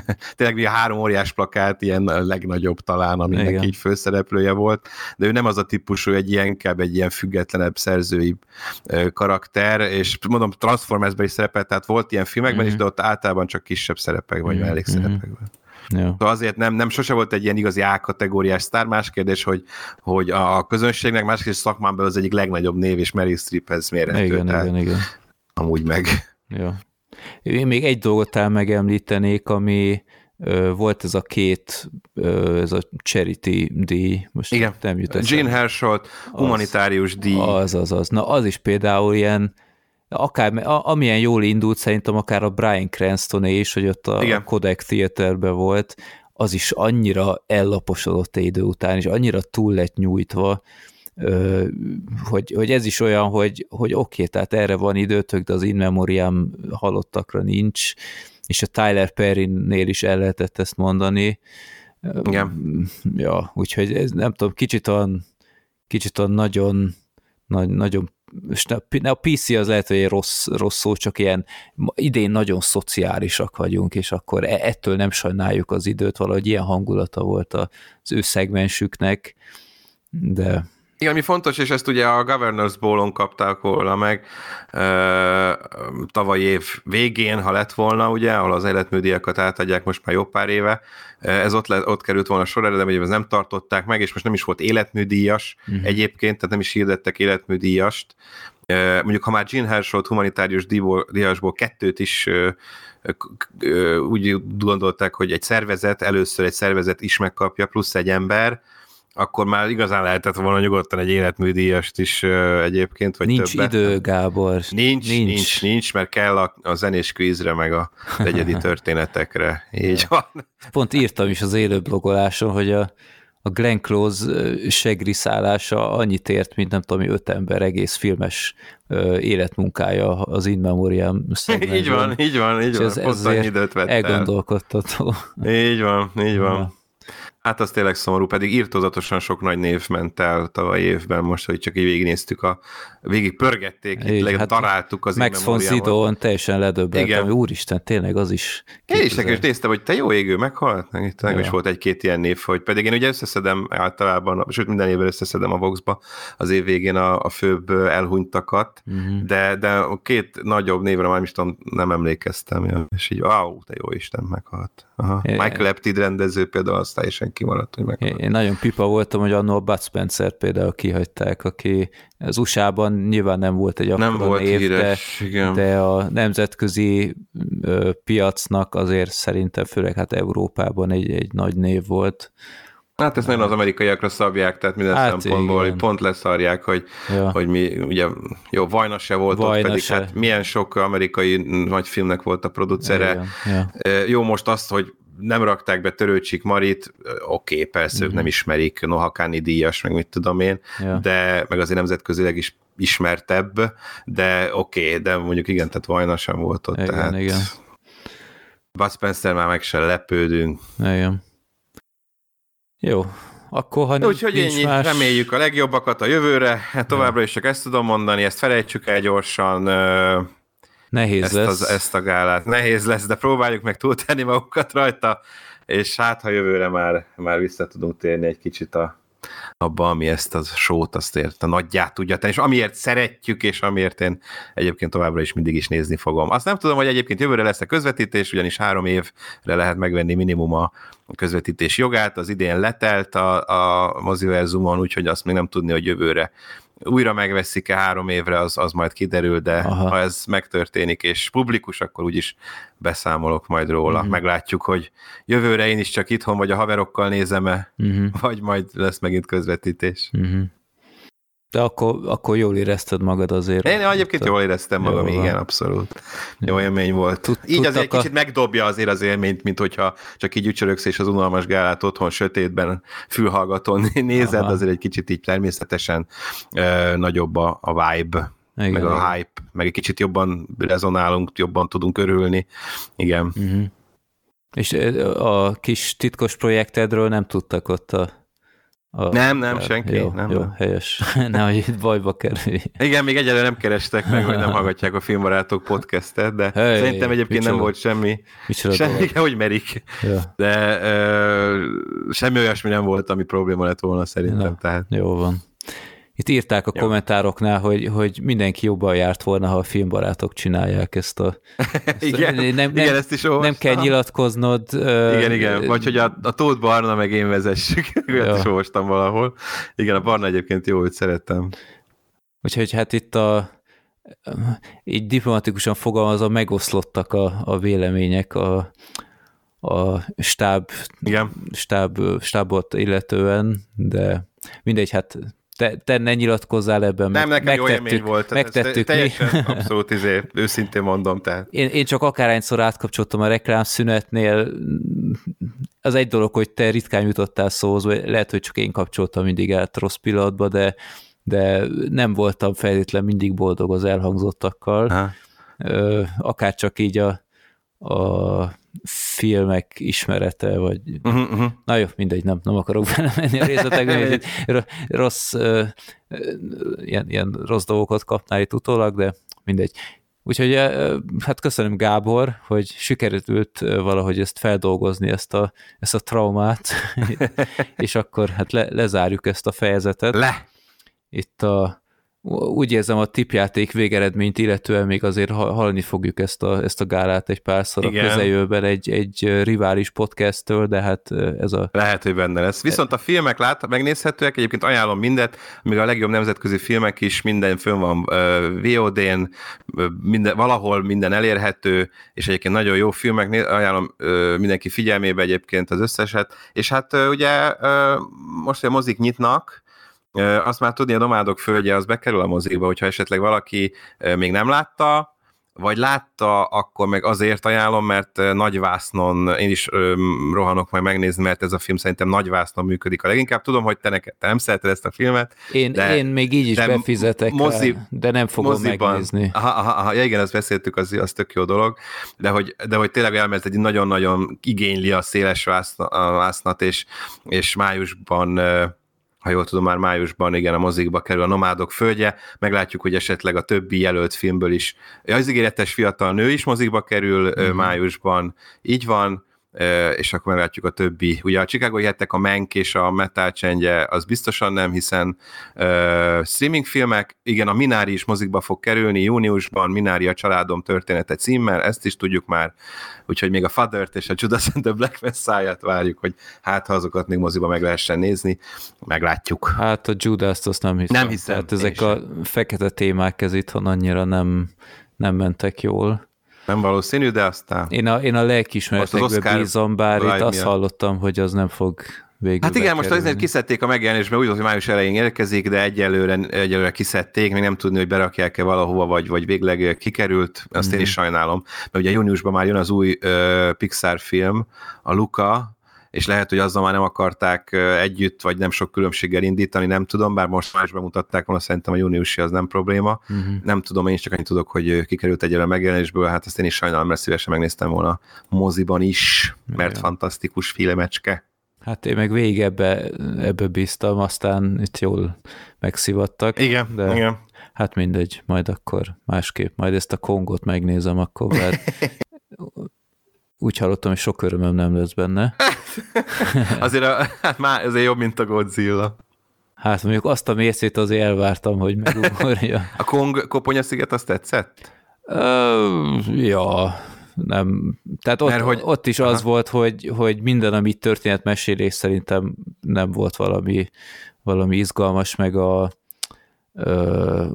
[laughs] Tényleg a három óriás plakát, ilyen a legnagyobb talán, aminek Igen. így főszereplője volt, de ő nem az a típusú, egy ilyen, inkább egy ilyen függetlenebb szerzői karakter, és mondom, Transformersben is szerepelt, tehát volt ilyen filmekben mm-hmm. is, de ott általában csak kisebb szerepek, vagy mm-hmm. mellékszerepekben. Jó. Szóval azért nem, nem sose volt egy ilyen igazi A-kategóriás sztár. Más kérdés, hogy, hogy a közönségnek, más kérdés szakmán belül az egyik legnagyobb név, és Meryl Streephez mérhető. Igen, tehát igen, igen. Amúgy meg. Jó. Én még egy dolgot el megemlítenék, ami ö, volt ez a két, ö, ez a charity díj, most Igen. nem jut Jean Hersholt, humanitárius díj. Az, az, az. Na az is például ilyen, akár, amilyen jól indult, szerintem akár a Brian Cranston is, hogy ott a Igen. Kodak Theaterben volt, az is annyira ellaposodott idő után, és annyira túl lett nyújtva, hogy, hogy ez is olyan, hogy, hogy oké, okay, tehát erre van időtök, de az in memoriam halottakra nincs, és a Tyler Perry-nél is el lehetett ezt mondani. Igen. Ja, úgyhogy ez nem tudom, kicsit olyan, kicsit olyan nagyon, nagy, nagyon és a PC az lehet, hogy egy rossz, rossz szó, csak ilyen idén nagyon szociálisak vagyunk, és akkor e, ettől nem sajnáljuk az időt, valahogy ilyen hangulata volt az ő szegmensüknek, de igen, ami fontos, és ezt ugye a Governors Ball-on kapták volna meg tavaly év végén, ha lett volna, ugye, ahol az életműdiakat átadják most már jó pár éve. Ez ott, le, ott került volna sor, de ez nem tartották meg, és most nem is volt életműdíjas uh-huh. egyébként, tehát nem is hirdettek életműdíjast. Mondjuk, ha már Jean Hersholt humanitárius díjasból kettőt is úgy gondolták, hogy egy szervezet, először egy szervezet is megkapja, plusz egy ember, akkor már igazán lehetett volna nyugodtan egy életműdíjast is uh, egyébként, vagy Nincs többet. idő, Gábor. Nincs, nincs, nincs, nincs mert kell a, a zenés kvízre, meg a [laughs] egyedi történetekre. Így van. Pont írtam is az élő blogoláson, hogy a, a Glenn Close segriszálása annyit ért, mint nem tudom, öt ember egész filmes életmunkája az In Memoriam [laughs] Így van, így van, így van. Ez, ez időt vett elgondolkodtató. Így van, így van. Ja. Hát az tényleg szomorú, pedig írtózatosan sok nagy név ment el tavaly évben, most, hogy csak így végignéztük, a, végig pörgették, így hát találtuk az Max von Sydow teljesen ledöbbeltem, hogy úristen, tényleg az is. Én is nekem is néztem, hogy te jó égő, meghalt. Itt ja. is volt egy-két ilyen név, hogy pedig én ugye összeszedem általában, sőt minden évben összeszedem a Voxba az év végén a, a főbb elhunytakat, uh-huh. de, de a két nagyobb névre már is tudom, nem emlékeztem, ja. és így, wow, te jó Isten, meghalt. Aha. Michael Epted rendező például az teljesen kimaradt, hogy meghalt. Én nagyon pipa voltam, hogy annól Bud Spencer például kihagyták, aki az USA-ban nyilván nem volt egy nem volt név, híres, de, igen. de a nemzetközi ö, piacnak azért szerintem főleg hát Európában egy, egy nagy név volt. Hát ezt nagyon az amerikaiakra szabják, tehát minden hát szempontból igen. pont leszarják, hogy, ja. hogy mi, ugye, jó, Vajna se volt Vajna ott, pedig se. hát milyen sok amerikai nagy filmnek volt a producere. Ja. Jó, most azt, hogy nem rakták be Törőcsik Marit, oké, okay, persze mm-hmm. ők nem ismerik, Nohakáni díjas, meg mit tudom én, ja. de meg azért nemzetközileg is ismertebb, de oké, okay, de mondjuk igen, tehát Vajna sem volt ott, igen, tehát igen. Bud Spencer már meg se lepődünk. Igen. Jó, akkor ha Úgyhogy ennyi, más... reméljük a legjobbakat a jövőre, hát továbbra is csak ezt tudom mondani, ezt felejtsük el gyorsan, Nehéz ezt lesz. Az, ezt a gálát. Nehéz lesz, de próbáljuk meg túltenni magukat rajta, és hát ha jövőre már, már vissza tudunk térni egy kicsit a, abba, ami ezt a sót, azt ért, a nagyját tudja tenni, és amiért szeretjük, és amiért én egyébként továbbra is mindig is nézni fogom. Azt nem tudom, hogy egyébként jövőre lesz a közvetítés, ugyanis három évre lehet megvenni minimum a közvetítés jogát, az idén letelt a, a moziverzumon, úgyhogy azt még nem tudni, hogy jövőre újra megveszik-e három évre, az, az majd kiderül, de Aha. ha ez megtörténik és publikus, akkor úgyis beszámolok majd róla. Uh-huh. Meglátjuk, hogy jövőre én is csak itthon vagy a haverokkal nézem-e, uh-huh. vagy majd lesz megint közvetítés. Uh-huh. De akkor, akkor jól érezted magad azért. Én egyébként jól éreztem magam, jó, igen, abszolút. Jó élmény volt. Tud, így azért egy kicsit megdobja azért az élményt, mint hogyha csak így ücsöröksz és az unalmas gálát otthon sötétben fülhallgatón nézed, Aha. azért egy kicsit így természetesen ö, nagyobb a, a vibe, igen, meg a hype, meg egy kicsit jobban rezonálunk, jobban tudunk örülni. Igen. Uh-huh. És a kis titkos projektedről nem tudtak ott a a, nem, nem, senki. Jó, nem, jó nem. helyes. [laughs] Nehogy itt bajba kerülj. Igen, még egyelőre nem kerestek meg, hogy nem [laughs] hallgatják a filmbarátok podcastet, de hey, szerintem egyébként micsoda, nem volt semmi. Semmi, hogy merik. Ja. De ö, semmi olyasmi nem volt, ami probléma lett volna szerintem. Ja, tehát. Jó van. Itt írták a Jó. kommentároknál, hogy, hogy mindenki jobban járt volna, ha a filmbarátok csinálják ezt a... [laughs] Ezt igen, a, nem, nem, igen, ezt is Nem kell nyilatkoznod. Igen, igen, vagy hogy a, a Tóth Barna meg én vezessük. [laughs] Ezt is olvastam valahol. Igen, a Barna egyébként jó, hogy szeretem. Úgyhogy hát itt a így diplomatikusan fogalmazva megoszlottak a, a vélemények a, a stáb, Igen. stáb, stábot illetően, de mindegy, hát te, te ne nyilatkozzál ebben. Nem, nekem jó élmény volt. Megtettük. Mi. [laughs] abszolút izé, őszintén mondom. Tehát. Én, én csak akárhányszor átkapcsoltam a reklámszünetnél, az egy dolog, hogy te ritkán jutottál szóhoz, vagy lehet, hogy csak én kapcsoltam mindig át rossz pillanatba, de, de nem voltam feltétlen mindig boldog az elhangzottakkal. Aha. Akár csak így a, a filmek ismerete, vagy uh-huh, uh-huh. na jó, mindegy, nem, nem akarok belemenni a részletekbe, [laughs] rossz, uh, ilyen, ilyen rossz dolgokat kapnál itt utólag, de mindegy. Úgyhogy hát köszönöm Gábor, hogy sikerült valahogy ezt feldolgozni, ezt a, ezt a traumát, [laughs] és akkor hát le, lezárjuk ezt a fejezetet. Le! Itt a úgy érzem a tipjáték végeredményt illetően még azért hallani fogjuk ezt a, ezt a gálát egy párszor Igen. a közeljövőben egy, egy rivális podcasttől, de hát ez a... Lehet, hogy benne lesz. Viszont a filmek lát, megnézhetőek, egyébként ajánlom mindet, még a legjobb nemzetközi filmek is, minden fönn van uh, VOD-n, minden, valahol minden elérhető, és egyébként nagyon jó filmek, ajánlom uh, mindenki figyelmébe egyébként az összeset, és hát uh, ugye uh, most a mozik nyitnak, azt már tudni, a Nomádok földje az bekerül a mozikba, hogyha esetleg valaki még nem látta, vagy látta, akkor meg azért ajánlom, mert nagyvásznon, én is rohanok majd megnézni, mert ez a film szerintem nagyvásznon működik a leginkább. Tudom, hogy te, neked, te nem szereted ezt a filmet. Én, de, én még így is befizetek mozi, rá, de nem fogom moziban, megnézni. Aha, aha, aha, ja igen, ezt beszéltük, az, az tök jó dolog, de hogy, de hogy tényleg elmert egy nagyon-nagyon igényli a széles vásznat, és, és májusban ha jól tudom, már májusban igen, a mozikba kerül a Nomádok földje, meglátjuk, hogy esetleg a többi jelölt filmből is, az ígéretes fiatal nő is mozikba kerül uh-huh. májusban, így van, és akkor meglátjuk a többi. Ugye a Chicago hettek a Menk és a Metal csendje, az biztosan nem, hiszen uh, streaming filmek, igen, a Minári is mozikba fog kerülni júniusban, Minári a családom története címmel, ezt is tudjuk már, úgyhogy még a father és a Judas and the Black Messiah-t várjuk, hogy hát ha azokat még moziba meg lehessen nézni, meglátjuk. Hát a Judas-t azt nem hiszem. Nem hiszem. Hát ezek a fekete témák ez itthon annyira nem, nem mentek jól. Nem valószínű, de aztán... Én a, én a lelkismeretekbe bízom, bár itt azt hallottam, hogy az nem fog végül Hát igen, most azért kiszedték a megjelenésbe, úgy volt, hogy május elején érkezik, de egyelőre, egyelőre kiszedték, még nem tudni, hogy berakják-e valahova, vagy, vagy végleg kikerült, azt mm-hmm. én is mhm. sajnálom, mert ugye júniusban már jön az új uh, Pixar film, a Luca, és lehet, hogy azzal már nem akarták együtt, vagy nem sok különbséggel indítani, nem tudom, bár most már is bemutatták volna, szerintem a júniusi az nem probléma. Uh-huh. Nem tudom, én is csak annyit tudok, hogy kikerült egyre megjelenésből, hát azt én is sajnálom, mert szívesen megnéztem volna moziban is, mert Igen. fantasztikus filmecske. Hát én meg végig ebbe, ebbe bíztam, aztán itt jól megszivattak. Igen, de igen. Hát mindegy, majd akkor másképp, majd ezt a Kongot megnézem akkor, mert [laughs] úgy hallottam, hogy sok örömöm nem lesz benne. [laughs] azért, a, hát már azért jobb, mint a Godzilla. Hát mondjuk azt a mészét azért elvártam, hogy megugorja. [laughs] a Kong koponya sziget azt tetszett? Uh, ja, nem. Tehát ott, Mert, hogy, ott is aha. az volt, hogy, hogy minden, amit történetmesélés szerintem nem volt valami, valami izgalmas, meg a ö,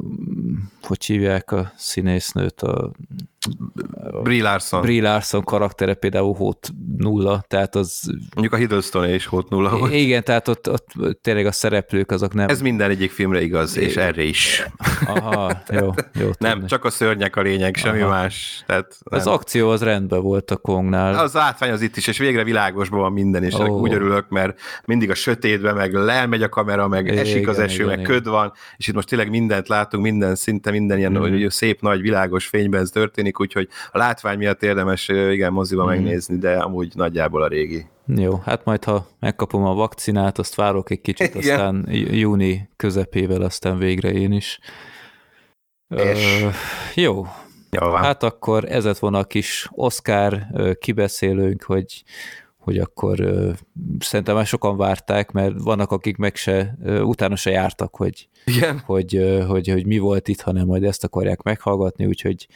hogy hívják a színésznőt, a Brie Larson. Brie Larson karaktere például hót nulla, tehát az... Mondjuk a Hiddleston is hót nulla volt. Igen, tehát ott, ott tényleg a szereplők azok nem... Ez minden egyik filmre igaz, és erre is. Aha, jó, [laughs] jó. Nem, tudni. csak a szörnyek a lényeg, semmi Aha. más. Tehát nem. Az akció az rendben volt a Kongnál. Az átvány az itt is, és végre világosban van minden, és oh. úgy örülök, mert mindig a sötétben, meg lemegy a kamera, meg igen, esik az eső, igen, meg igen. köd van, és itt most tényleg mindent látunk, minden szinte, minden ilyen mm. szép, nagy, világos fényben ez történik, úgyhogy a látvány miatt érdemes igen moziba mm. megnézni, de amúgy nagyjából a régi. Jó, hát majd ha megkapom a vakcinát, azt várok egy kicsit, igen. aztán júni közepével, aztán végre én is. És... Ö, jó, jó van. hát akkor ez lett volna a kis Oscar kibeszélőnk, hogy hogy akkor ö, szerintem már sokan várták, mert vannak, akik meg se, ö, utána se jártak, hogy, Igen. Hogy, ö, hogy, hogy mi volt itt, hanem majd ezt akarják meghallgatni, úgyhogy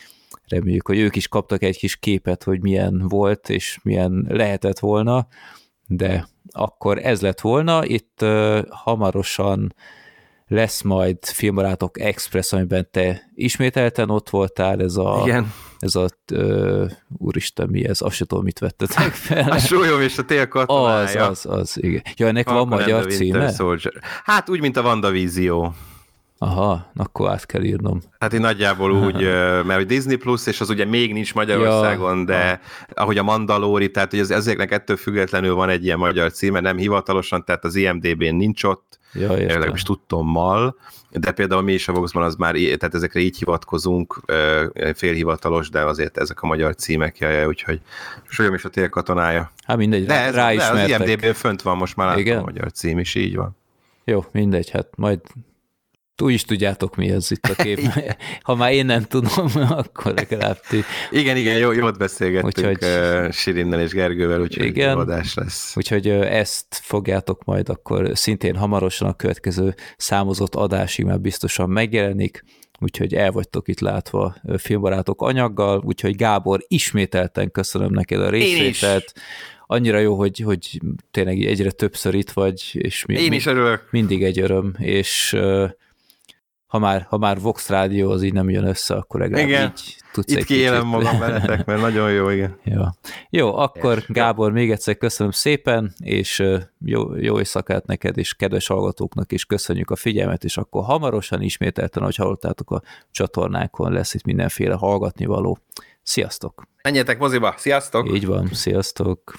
reméljük, hogy ők is kaptak egy kis képet, hogy milyen volt, és milyen lehetett volna, de akkor ez lett volna. Itt ö, hamarosan lesz majd Filmbarátok Express, amiben te ismételten ott voltál, ez a, Igen. ez a uh, úristen, mi ez, azt sem tudom, mit vettetek [laughs] fel. A súlyom és a tél katonája. Az, az, az, igen. Ja, ennek Falcon van magyar címe? Soldier. Hát úgy, mint a WandaVision. Aha, akkor át kell írnom. Hát én nagyjából [laughs] úgy, mert Disney Plus, és az ugye még nincs Magyarországon, ja, de ahogy a Mandalori, tehát hogy az, ezeknek ettől függetlenül van egy ilyen magyar címe, nem hivatalosan, tehát az IMDB-n nincs ott, ja, legalábbis tudtommal, de például mi is a Voxban az már, tehát ezekre így hivatkozunk, félhivatalos, de azért ezek a magyar címek, jaj, úgyhogy Solyom is a tél katonája. Hát mindegy, de ez, rá de az IMDB-n fönt van most már a magyar cím is, így van. Jó, mindegy, hát majd úgy is tudjátok, mi ez itt a kép. [laughs] [laughs] Ha már én nem tudom, [laughs] akkor legalább ti. Igen, igen, jó, jót beszélgettünk úgyhogy, Sirinnel és Gergővel, úgyhogy igen, adás lesz. Úgyhogy ezt fogjátok majd akkor szintén hamarosan a következő számozott adásig már biztosan megjelenik, úgyhogy el vagytok itt látva filmbarátok anyaggal, úgyhogy Gábor, ismételten köszönöm neked a részvételt. Annyira jó, hogy, hogy tényleg egyre többször itt vagy, és mi, Én is örülök. mindig egy öröm, és ha már, ha már Vox Rádió az így nem jön össze, akkor legalább Igen. így tudsz Itt egy kiélem kicsit. magam veletek, mert nagyon jó, igen. [laughs] Ja. Jó, akkor És- Gábor, még egyszer köszönöm szépen, és jó, jó éjszakát neked, és kedves hallgatóknak is köszönjük a figyelmet, és akkor hamarosan ismételten, ahogy hallottátok a csatornákon, lesz itt mindenféle hallgatnivaló. Sziasztok! Menjetek moziba, sziasztok! Így van, sziasztok!